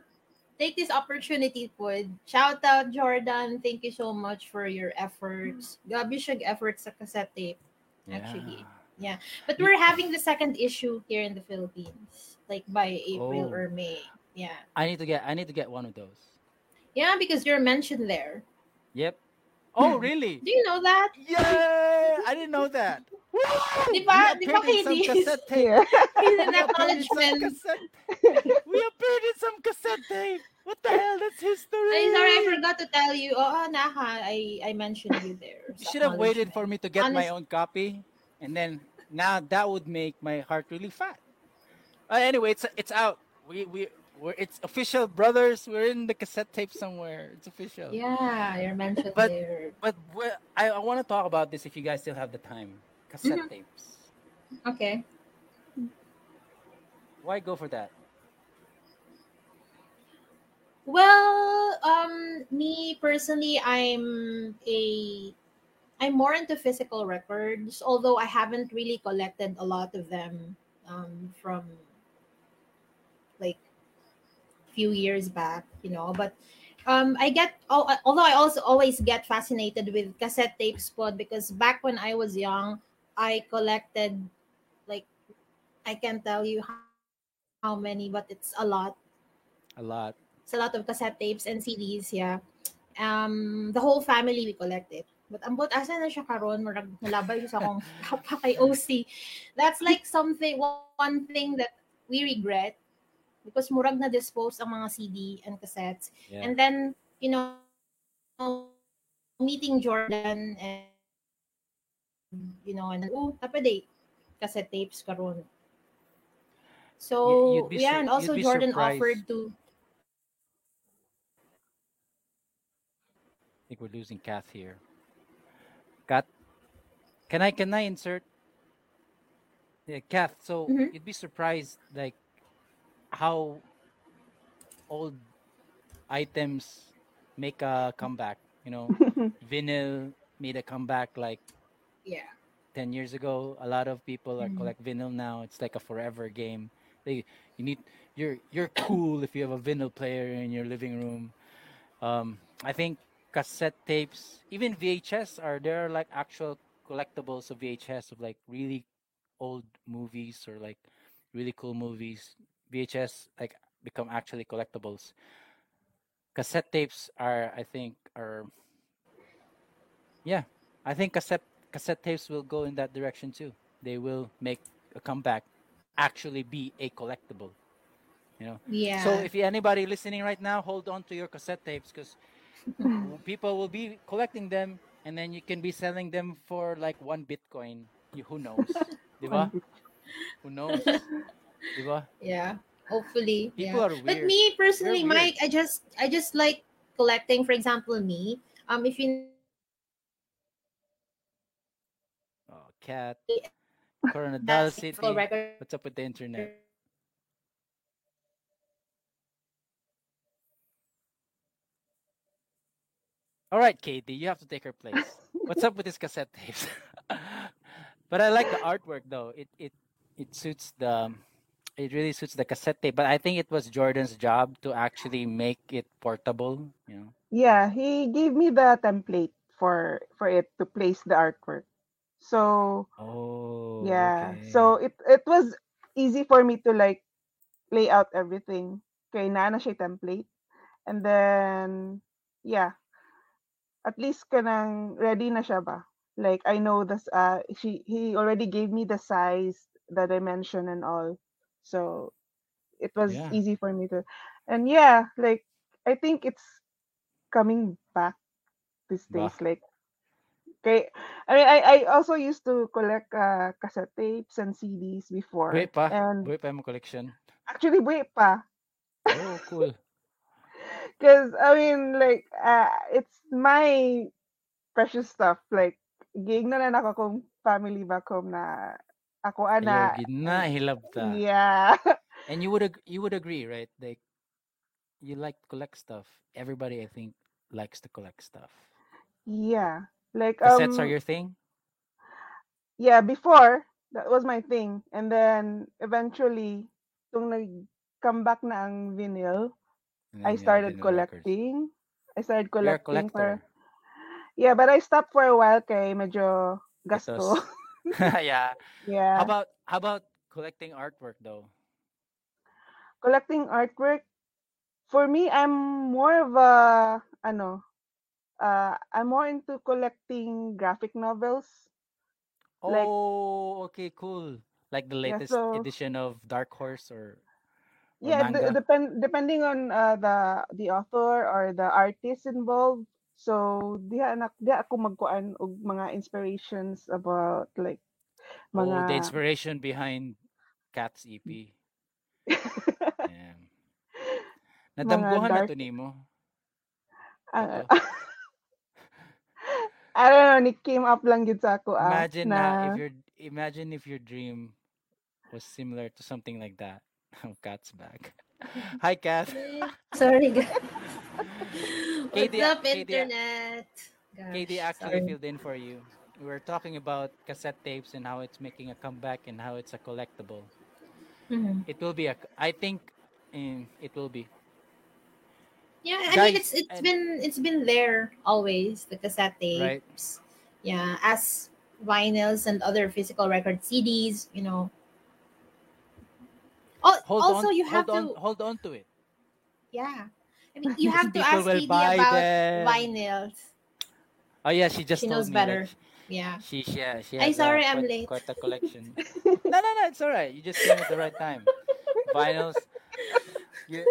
take this opportunity po. Shout out Jordan. Thank you so much for your efforts. Mm. Gabi siya efforts sa cassette tape. Actually. Yeah. But we're having the second issue here in the Philippines. Like by April Oh. or May. Yeah. I need to get I need to get one of those. Yeah, because you're mentioned there. Yep. Oh, really? Do you know that? Yeah, I didn't know that. Woo! Di ba? We Di ba, appeared in some Katie? cassette tape. He's We appeared in an acknowledgement. we appeared in some cassette tape. What the hell? That's history. Ay, sorry, I forgot to tell you. Oh, naha, I, I mentioned you there. You should have waited for me to get my own copy, and then now that would make my heart really fat. Uh, anyway, it's it's out. We we we're, it's official, brothers. We're in the cassette tape somewhere. It's official. Yeah, you're mentioned But- there. But I, I want to talk about this if you guys still have the time. Cassette Mhm. tapes. Okay. Why go for that? Well, um, me personally, I'm a I'm more into physical records, although I haven't really collected a lot of them um, from few years back, you know. But um, I get although I also always get fascinated with cassette tapes, pod because back when I was young, I collected like I can't tell you how, how many, but it's a lot A lot. it's a lot of cassette tapes and CDs, yeah. Um, the whole family we collect it. But ambot asa na siya karon murag nalabay siya sa akong papa kay OC. That's like something one thing that we regret because murag na dispose ang mga CD and cassettes. Yeah. And then, you know, meeting Jordan and you know, and oh, tapos cassette tapes karon. So, yeah, and also Jordan surprised. offered to I think we're losing Kath here. Kath, can I can I insert? Yeah, Kath. So Mhm. you'd be surprised, like how old items make a comeback. You know, vinyl made a comeback like yeah. 10 years ago a lot of people are Mhm. collect vinyl now it's like a forever game they you need you're you're cool if you have a vinyl player in your living room um i think cassette tapes even vhs are there are like actual collectibles of vhs of like really old movies or like really cool movies vhs like become actually collectibles cassette tapes are i think are yeah i think cassette cassette tapes will go in that direction too. They will make a comeback, actually be a collectible. You know. Yeah. So if anybody listening right now, hold on to your cassette tapes because people will be collecting them, and then you can be selling them for like one Bitcoin. You, who knows? Diba? Who knows? Yeah. Hopefully. People yeah. are weird. But me personally, Mike, I just I just like collecting. For example, me. Um, if you Oh, cat. City. record, What's up with the internet? All right, KD, you have to take her place. What's up with this cassette tapes? but I like the artwork though. It it it suits the it really suits the cassette tape. But I think it was Jordan's job to actually make it portable. You know. Yeah, he gave me the template for for it to place the artwork. So Oh. yeah, okay. so it it was easy for me to like lay out everything. Kay na na siya template. And then yeah, at least kanang ready na siya ba? Like I know this uh she he already gave me the size, the dimension and all. So it was Yeah. easy for me to and yeah, like I think it's coming back these days like Okay. I mean, I, I also used to collect uh, cassette tapes and CDs before. Buhay pa. And Buhay pa yung collection. actually, wait pa. Oh, cool. Because, I mean, like, uh, it's my precious stuff. Like, giignanan ako kung family back home na ako ana Ayaw gina hilab ta. yeah And you would ag- you would agree, right? Like you like to collect stuff. Everybody I think likes to collect stuff. yeah like um. Cassettes are um your thing? yeah before that was my thing and then eventually tung come back na ang vinyl I then you have started vinyl records. collecting I started collecting for yeah but I stopped for a while kay medyo gasto Because yeah. How about how about collecting artwork though? collecting artwork for me I'm more of a ano uh I'm more into collecting graphic novels like Oh, okay, cool. Like the yeah latest so edition of Dark Horse or or yeah d- depend depending on uh, the the author or the artist involved so diha anak diha ako magkuan og mga inspirations about like Oh, the mga inspiration behind Cat's EP. Yeah. mga Nadamguhan na to nimo. uh. I don't know ni came up lang gid sa ako ah Imagine na if na your imagine if your dream was similar to something like that. Cat's back. Hi, Cat. Sorry, guys. What's Katie, up, Katie, internet? Gosh, actually sorry. filled in for you. We were talking about cassette tapes and how it's making a comeback and how it's a collectible. Mhm. It will be a. I think, um, it will be. Yeah, I mean it's it's and been it's been there always the cassette right. tapes. Yeah, as vinyls and other physical record CDs, you know. Oh, Hold also on, you have hold on, to hold on to it. yeah. You have to ask KD about them. vinyls. Oh yeah, she just She told knows better. Yeah. she she yeah, she I has a sorry I'm quite late. quite a collection. no no no, it's all right. You just came at the right time. Vinyls. You,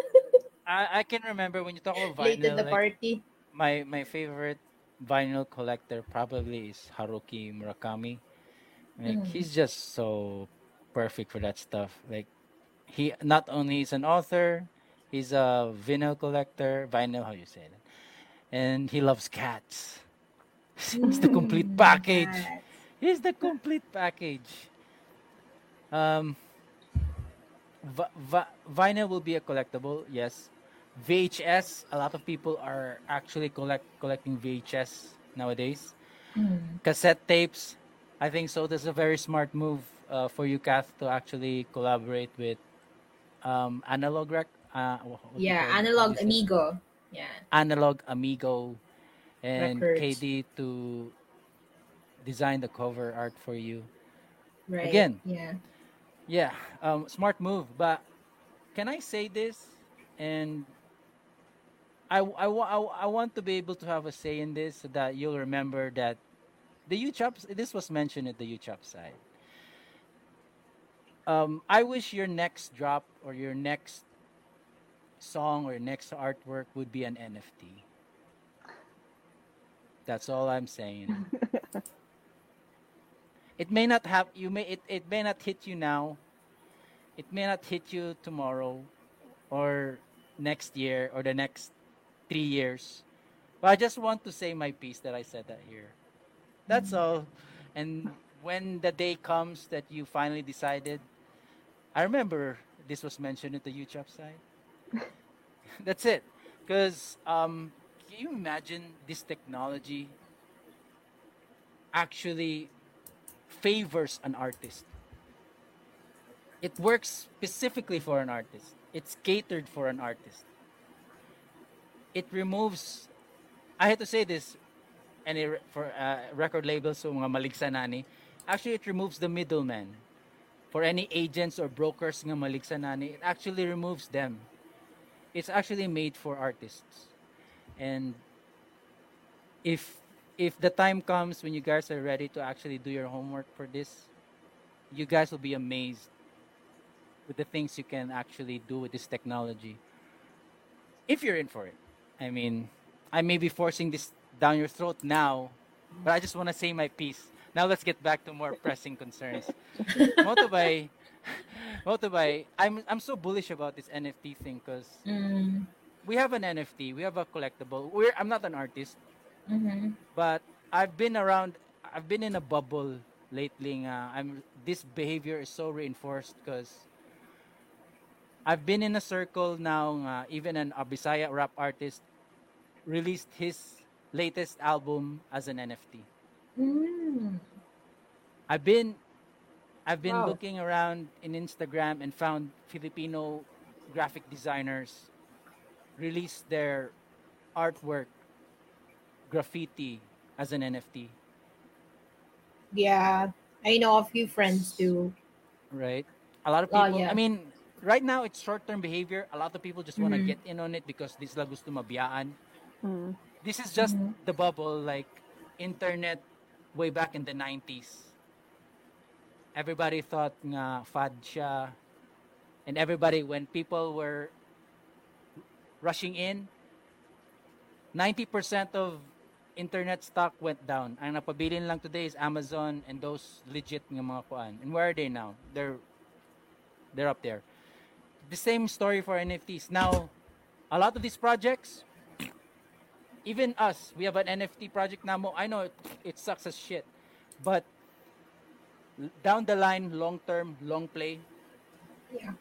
I I can remember when you talk about Late in vinyl. the Like party. my my favorite vinyl collector probably is Haruki Murakami. Like Mhm. he's just so perfect for that stuff. Like he not only is an author, he's a vinyl collector, vinyl how you say that, and he loves cats. It's the complete Mm, package. He's the complete package. Um, vi- vi- vinyl will be a collectible, yes. VHS, a lot of people are actually collect collecting VHS nowadays. Mm. Cassette tapes, I think so. That's a very smart move uh, for you, Kath, to actually collaborate with um, Analog Rec. Uh, wha- what do you Yeah, it? Analog amigo. Yeah. Analog Amigo and Records. KD to design the cover art for you. Right. Again, Yeah. yeah, um, smart move. But can I say this? And I, I, I, I want to be able to have a say in this so that you'll remember that the UCHOP, this was mentioned at the UCHOP side. Um, I wish your next drop or your next song or next artwork would be an NFT. That's all I'm saying. It may not have you may it, it may not hit you now. It may not hit you tomorrow or next year or the next three years. But I just want to say my piece that I said that here. That's mm-hmm. all. And when the day comes that you finally decided, I remember this was mentioned at the UCHOP side. That's it. Because um, can you imagine this technology actually favors an artist? It works specifically for an artist. It's catered for an artist. It removes. I had to say this, any re- for uh, record labels so mga maligsa nani. Actually, it removes the middleman. For any agents or brokers nga maligsa nani, it actually removes them. It's actually made for artists. And if if the time comes when you guys are ready to actually do your homework for this, you guys will be amazed with the things you can actually do with this technology if you're in for it. I mean, I may be forcing this down your throat now, but I just want to say my piece. Now let's get back to more pressing concerns. Motobay, Motobay, I'm I'm so bullish about this NFT thing because Mm. we have an NFT, we have a collectible. We're I'm not an artist, Mm-hmm. but I've been around. I've been in a bubble lately. Nga, I'm this behavior is so reinforced because I've been in a circle now. nga even an a Bisaya rap artist released his latest album as an NFT. Mm. I've been I've been Wow. looking around in Instagram and found Filipino graphic designers release their artwork graffiti as an NFT, Yeah. I know a few friends too. right? A lot of Oh, people, yeah. I mean, right now it's short-term behavior. A lot of people just want to Mhm. get in on it because this la gusto mabiyaan. Mm. This is just Mhm. the bubble like internet way back in the 90s. Everybody thought nga fad siya. And everybody when people were rushing in 90% of internet stock went down. Ang napabilin lang today is Amazon and those legit nga mga kuan. And where are they now? They're they're up there. The same story for NFTs. Now, a lot of these projects even us, we have an NFT project now. I know it, it sucks as shit, but down the line, long term, long play, Yeah.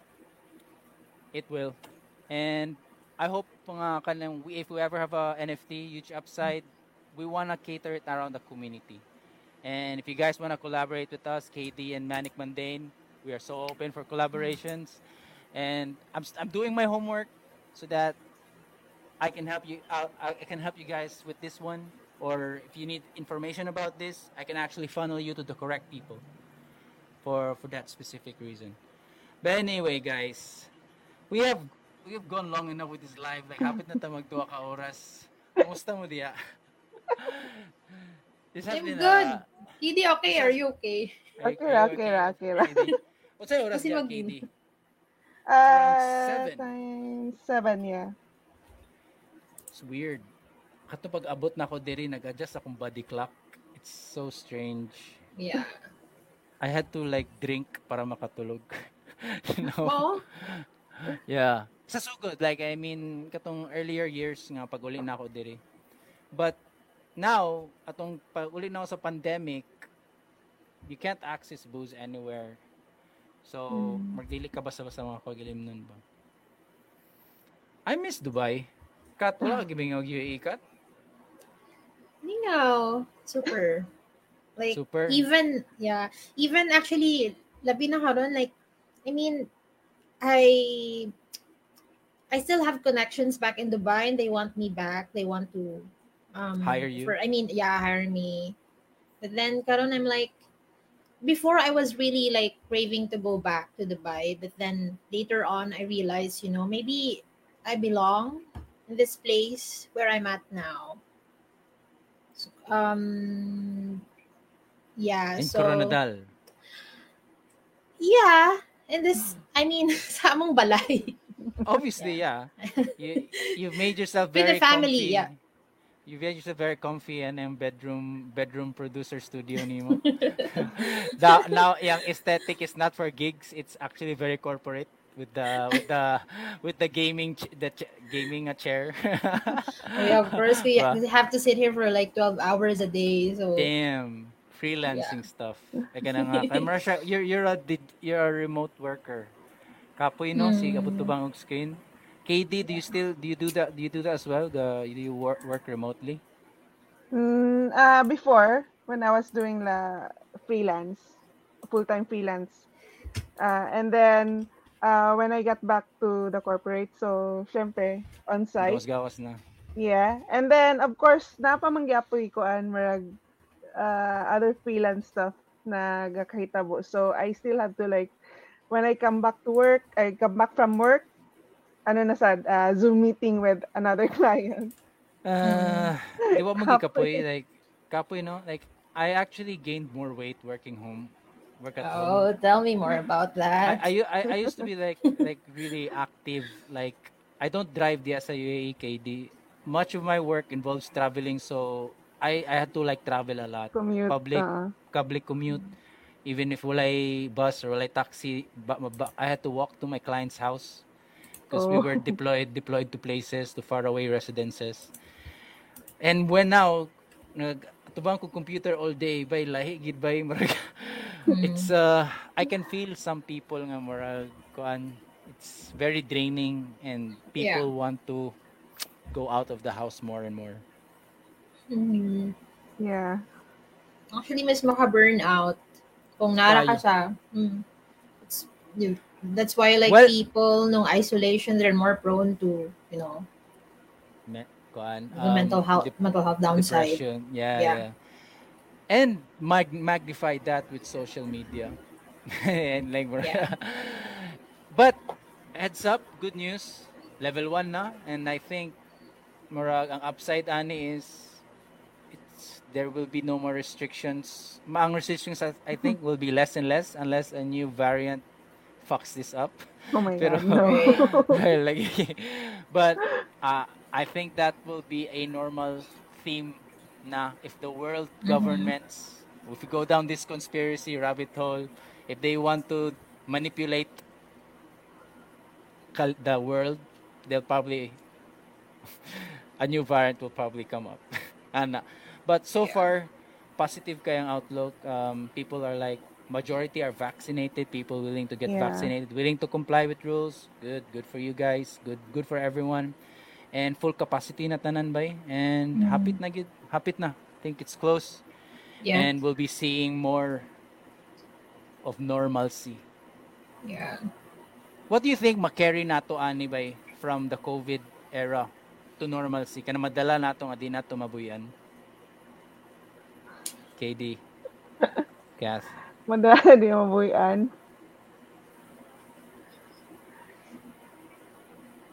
it will. And I hope mga kanang if we ever have a NFT huge upside, we wanna cater it around the community. And if you guys wanna collaborate with us, KD and Manic Mundane, we are so open for collaborations. And I'm I'm doing my homework so that I can help you out. I can help you guys with this one. Or if you need information about this, I can actually funnel you to the correct people for for that specific reason. But anyway, guys, we have we have gone long enough with this live. Like hapit na ta magduwa ka oras. Kumusta mo diya? this has I'm been good. a Kidi, okay? Are you okay? Okay okay okay. KD. What's your oras diya, mag- KD? Uh, seven. times seven, yeah. It's weird. Kato pag abot na ako diri, nag-adjust akong body clock. It's so strange. Yeah. I had to like drink para makatulog. you know? Oh, Yeah. Sa sugod, like I mean, katong earlier years nga pag uli na ako diri. But now, atong pag uli na ako sa pandemic, you can't access booze anywhere. So, Mm. magdili ka basta basta mga pagilim nun ba? I miss Dubai. Kat, wala ka gibing og UAE kat? Ningaw. Super. Like, Super. even, yeah, even actually, labi na karon like, I mean, I, I still have connections back in Dubai and they want me back. They want to, um, Hire you? For, I mean, yeah, hire me. But then, karon I'm like, before I was really like craving to go back to Dubai, but then later on I realized, you know, maybe I belong in this place where I'm at now. So, um, yeah. In so Coronadal. yeah, and this, I mean, sa among balay. Obviously, yeah. You you've made yourself With the very family, comfy. yeah. You've made yourself very comfy and yung bedroom bedroom producer studio nimo. now, now yung aesthetic is not for gigs, it's actually very corporate with the with the with the gaming the ch- gaming a chair. Oh, yeah, of course, we we have to sit here for like 12 hours a day. So, Damn, freelancing stuff. Like nga nga. Kay Marsha, you're you're a you're a remote worker. Kapoy no si Mm. abot tubang og screen. KD, do you still do you do that do you do that as well? The do you work work remotely? Mm, uh, before, when I was doing la freelance, full-time freelance. Uh, and then, uh, when I got back to the corporate, so, syempre, on-site. Gawas-gawas na. Yeah. And then, of course, napamangyapoy ko an marag uh, other freelance stuff na gakahitabo. So, I still have to like, when I come back to work, I come back from work, ano na sad, uh, Zoom meeting with another client. Uh, di ba mo Kapoy. kapoy like kapoy no? Like I actually gained more weight working home. Work at home. oh, tell me more about that. I, that. I, u- I, I used to be like like really active. Like I don't drive the sa UAE KD. Much of my work involves traveling, so I I had to like travel a lot. Commute. Public uh, public commute. Even if walay bus or walay taxi, ba, ba, I had to walk to my client's house because we Oh. were deployed deployed to places to faraway residences. And when now nag tubang ko computer all day by lahi gid bay marag it's uh I can feel some people nga moral kuan it's very draining and Yeah. people want to go out of the house more and more. Mhm. Yeah. Actually, mas maka-burn out kung nara ka sa... Mm, it's, you- that's why like Well- people nung isolation, they're more prone to, you know, Me- kuan the mental health dep- mental health downside. depression. Yeah, Yeah. yeah. And mag- magnify that with social media. and like Yeah. But heads up, good news. Level 1 na and I think murag ang upside ani is there will be no more restrictions. Ang restrictions I think will be less and less unless a new variant fucks this up. Oh my Pero- god, no. Like, but uh, I think that will be a normal theme na if the world Mhm. governments, if we go down this conspiracy rabbit hole, if they want to manipulate the world, they'll probably a new variant will probably come up. and uh, but so Yeah. far, positive kayang outlook. Um, people are like majority are vaccinated. People willing to get Yeah. vaccinated, willing to comply with rules. Good, good for you guys. Good, good for everyone. And full capacity na tanan bay. And Mhm. hapit na gid, hapit na. I think it's close. Yeah. And we'll be seeing more of normalcy. yeah. What do you think makarry nato ani bay from the COVID era to normalcy? Kana madala nato nga di nato mabuyan. KD. Kath. Madala di mabuyan.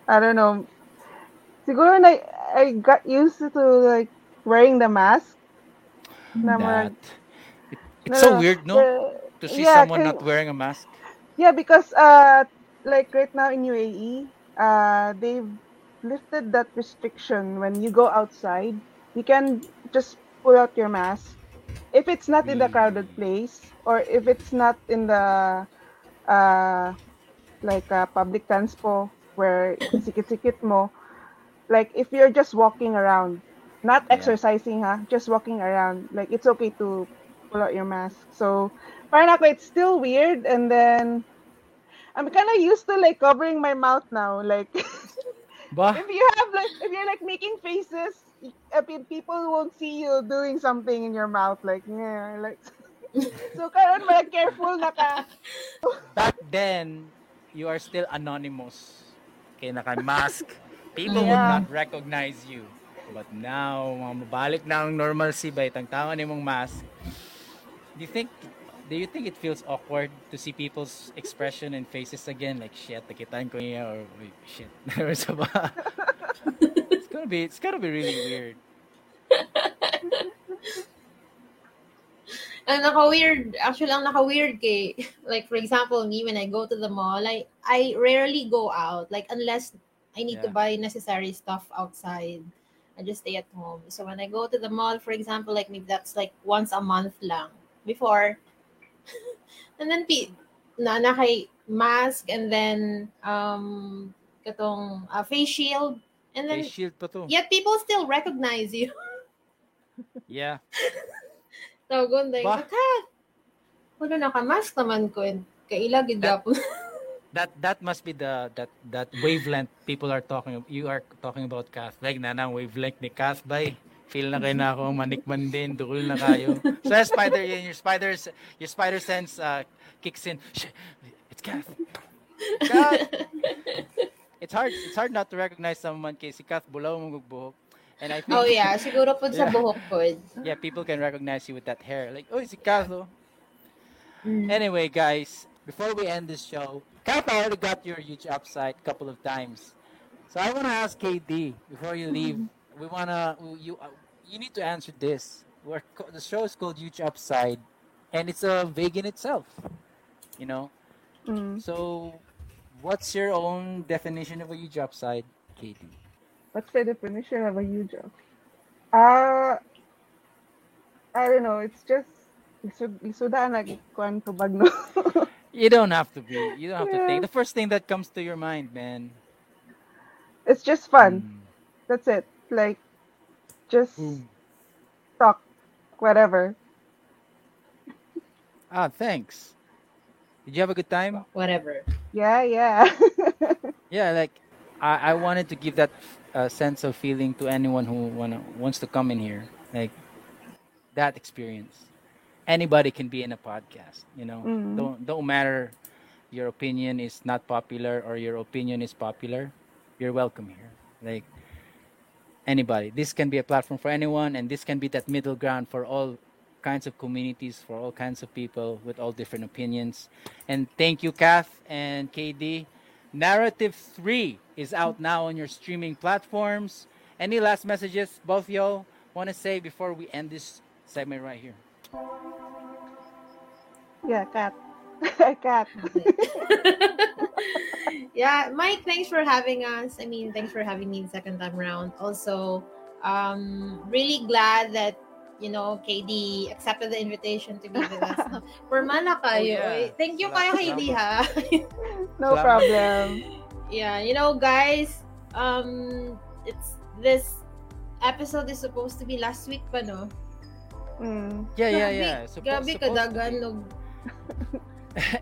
I don't know. Siguro na I got used to like wearing the mask. Na That. It, it's so no, weird, no? the- To see yeah, someone not wearing a mask. Yeah, because uh, like right now in UAE, uh, they've lifted that restriction when you go outside. You can just pull out your mask if it's not in the crowded place or if it's not in the uh, like uh, public transport where sikit-sikit mo. Like if you're just walking around, not Yeah. exercising, ha, just walking around. Like it's okay to pull out your mask. So parang ako, it's still weird and then I'm kind of used to like covering my mouth now. Like if you have like if you're like making faces, I mean, people won't see you doing something in your mouth. Like yeah, like so karon mga careful na ka. Back then, you are still anonymous. Okay, naka-mask. People would not recognize you. But now, mabalik na ang normalcy ba itang tao ni mong mask. Do you think do you think it feels awkward to see people's expression and faces again? Like shit, nakitaan ko niya or shit. Or sa ba? it's gonna be it's gonna be really weird. Ang naka-weird, actually, ang naka-weird kay, like, for example, me, when I go to the mall, I, I rarely go out. Like, unless I need to buy necessary stuff outside. I just stay at home. So when I go to the mall, for example, like, maybe that's like once a month lang. Before. and then, pi- na, nakay mask, and then, um, katong uh, face shield. And then, shield pa to. yet people still recognize you. Yeah. Tawagon dahil, Ba? Kat! Wala naka-mask naman ko. Kailag yung That- gapon. that that must be the that that wavelength people are talking you are talking about Kath like na nang wavelength ni Kath bay feel na kayo na ako manikman din dukol na kayo so spider yun, your spiders your spider sense uh, kicks in it's Kath Kath it's hard it's hard not to recognize someone kay si Kath bulaw mong buhok and I think oh yeah, siguro po sa Yeah. buhok po. yeah people can recognize you with that hair like oh si Kath Mm. Anyway, guys, before we end this show, Kath already got your huge upside a couple of times. So I want to ask KD before you leave. We wanna you uh, you need to answer this. We're, the show is called Huge Upside, and it's a vague in itself. You know. Mm. So, what's your own definition of a huge upside, KD? What's the definition of a huge job? Uh, I don't know. It's just lisud lisuda na kuan tubag no. You don't have to be. You don't have to think. The first thing that comes to your mind, man. it's just fun. Mm. That's it. Like just Boom. talk whatever. Ah, thanks. Did you have a good time? Whatever. Yeah, yeah. Yeah, like I, I wanted to give that uh, sense of feeling to anyone who wanna wants to come in here. Like that experience. Anybody can be in a podcast. You know, mm. don't don't matter your opinion is not popular or your opinion is popular. You're welcome here. Like anybody. This can be a platform for anyone, and this can be that middle ground for all kinds of communities, for all kinds of people with all different opinions. And thank you, Kath and KD. Narrative 3 is out now on your streaming platforms. Any last messages both y'all want to say before we end this segment right here? Yeah, Kath. Kath. yeah, Mike, thanks for having us. I mean, thanks for having me the second time around. Also, um, really glad that you know, KD accepted the invitation to be with us. Formala kayo. Oh, yeah. Thank you kayo, KD, ha? No problem. yeah, you know, guys, um, it's this episode is supposed to be last week pa, no? Mm. Yeah, yeah, yeah. Suppo- Grabe supposed to kadagan be. ng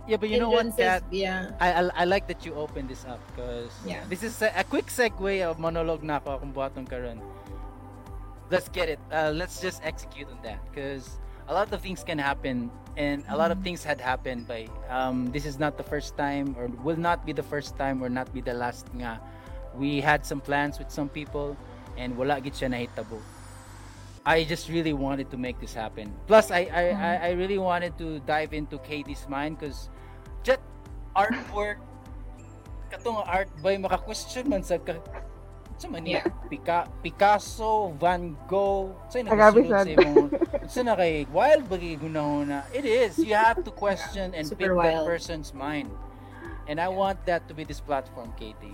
yeah, but you know what. Kath? Yeah. I, I, I like that you opened this up because Yeah. this is a, a quick segue of monologue na ako kung buhatong karon. Let's get it. Uh, let's just execute on that because a lot of things can happen and a lot of Mhm. things had happened by um, this is not the first time or will not be the first time or not be the last nga we had some plans with some people and wala gid siya nahitabo I just really wanted to make this happen. Plus, I I, I, I really wanted to dive into KD's mind because just artwork, katong art by maka-question man sa sa man niya, Pica, Picasso, Van Gogh, sa Agabi nakasulod sa imong, sa na kay wild bagi gunahuna. It is. You have to question and pick Super that person's mind. And I want that to be this platform, KD.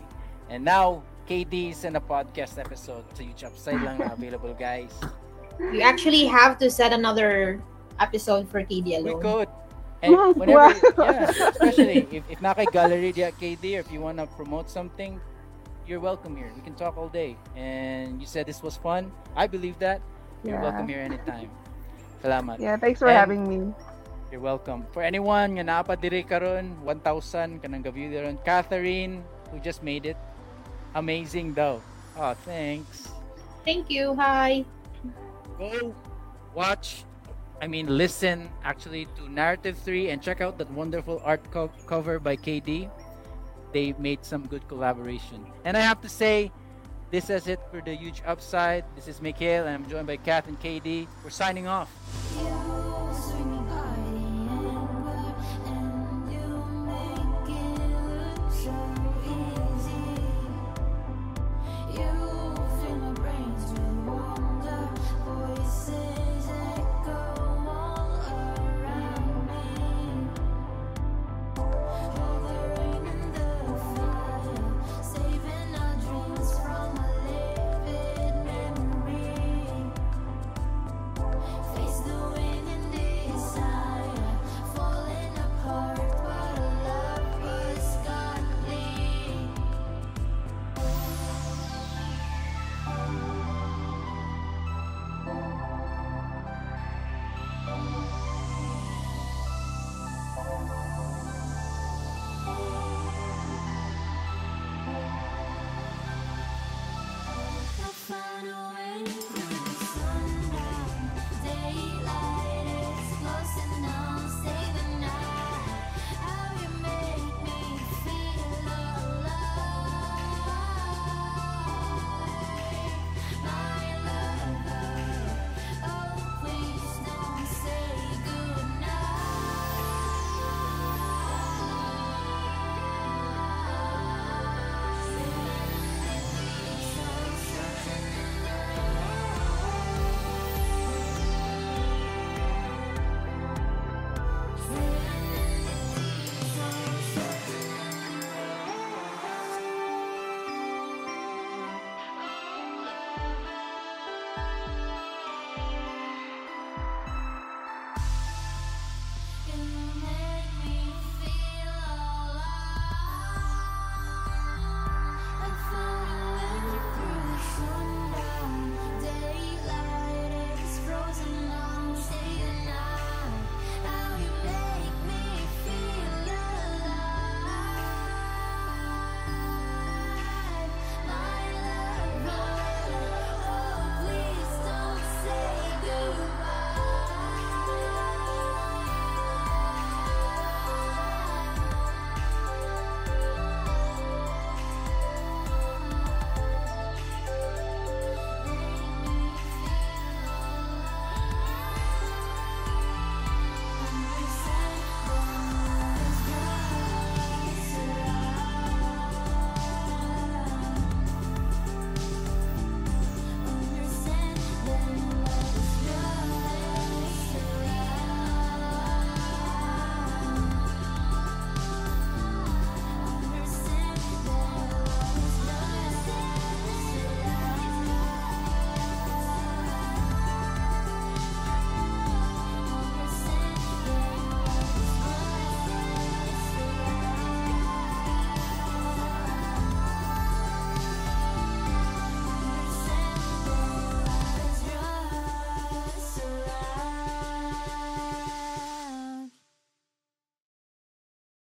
And now, KD is in a podcast episode sa YouTube side lang na available, guys. You actually have to set another episode for KD We could. And Wow. yeah, especially if, if na kay gallery di at KD or if you want to promote something, you're welcome here. We can talk all day. And you said this was fun. I believe that. You're Yeah. welcome here anytime. Salamat. Yeah, thanks for And- having me. You're welcome. For anyone nga napa diri karon 1,000 kanang gaview diron. Catherine who just made it. Amazing though. Ah, oh, thanks. Thank you. Hi. go watch i mean listen actually to narrative 3 and check out that wonderful art co- cover by kd they made some good collaboration. And i have to say this is it for the huge upside. This is mikhail and i'm joined by kath and kd we're signing off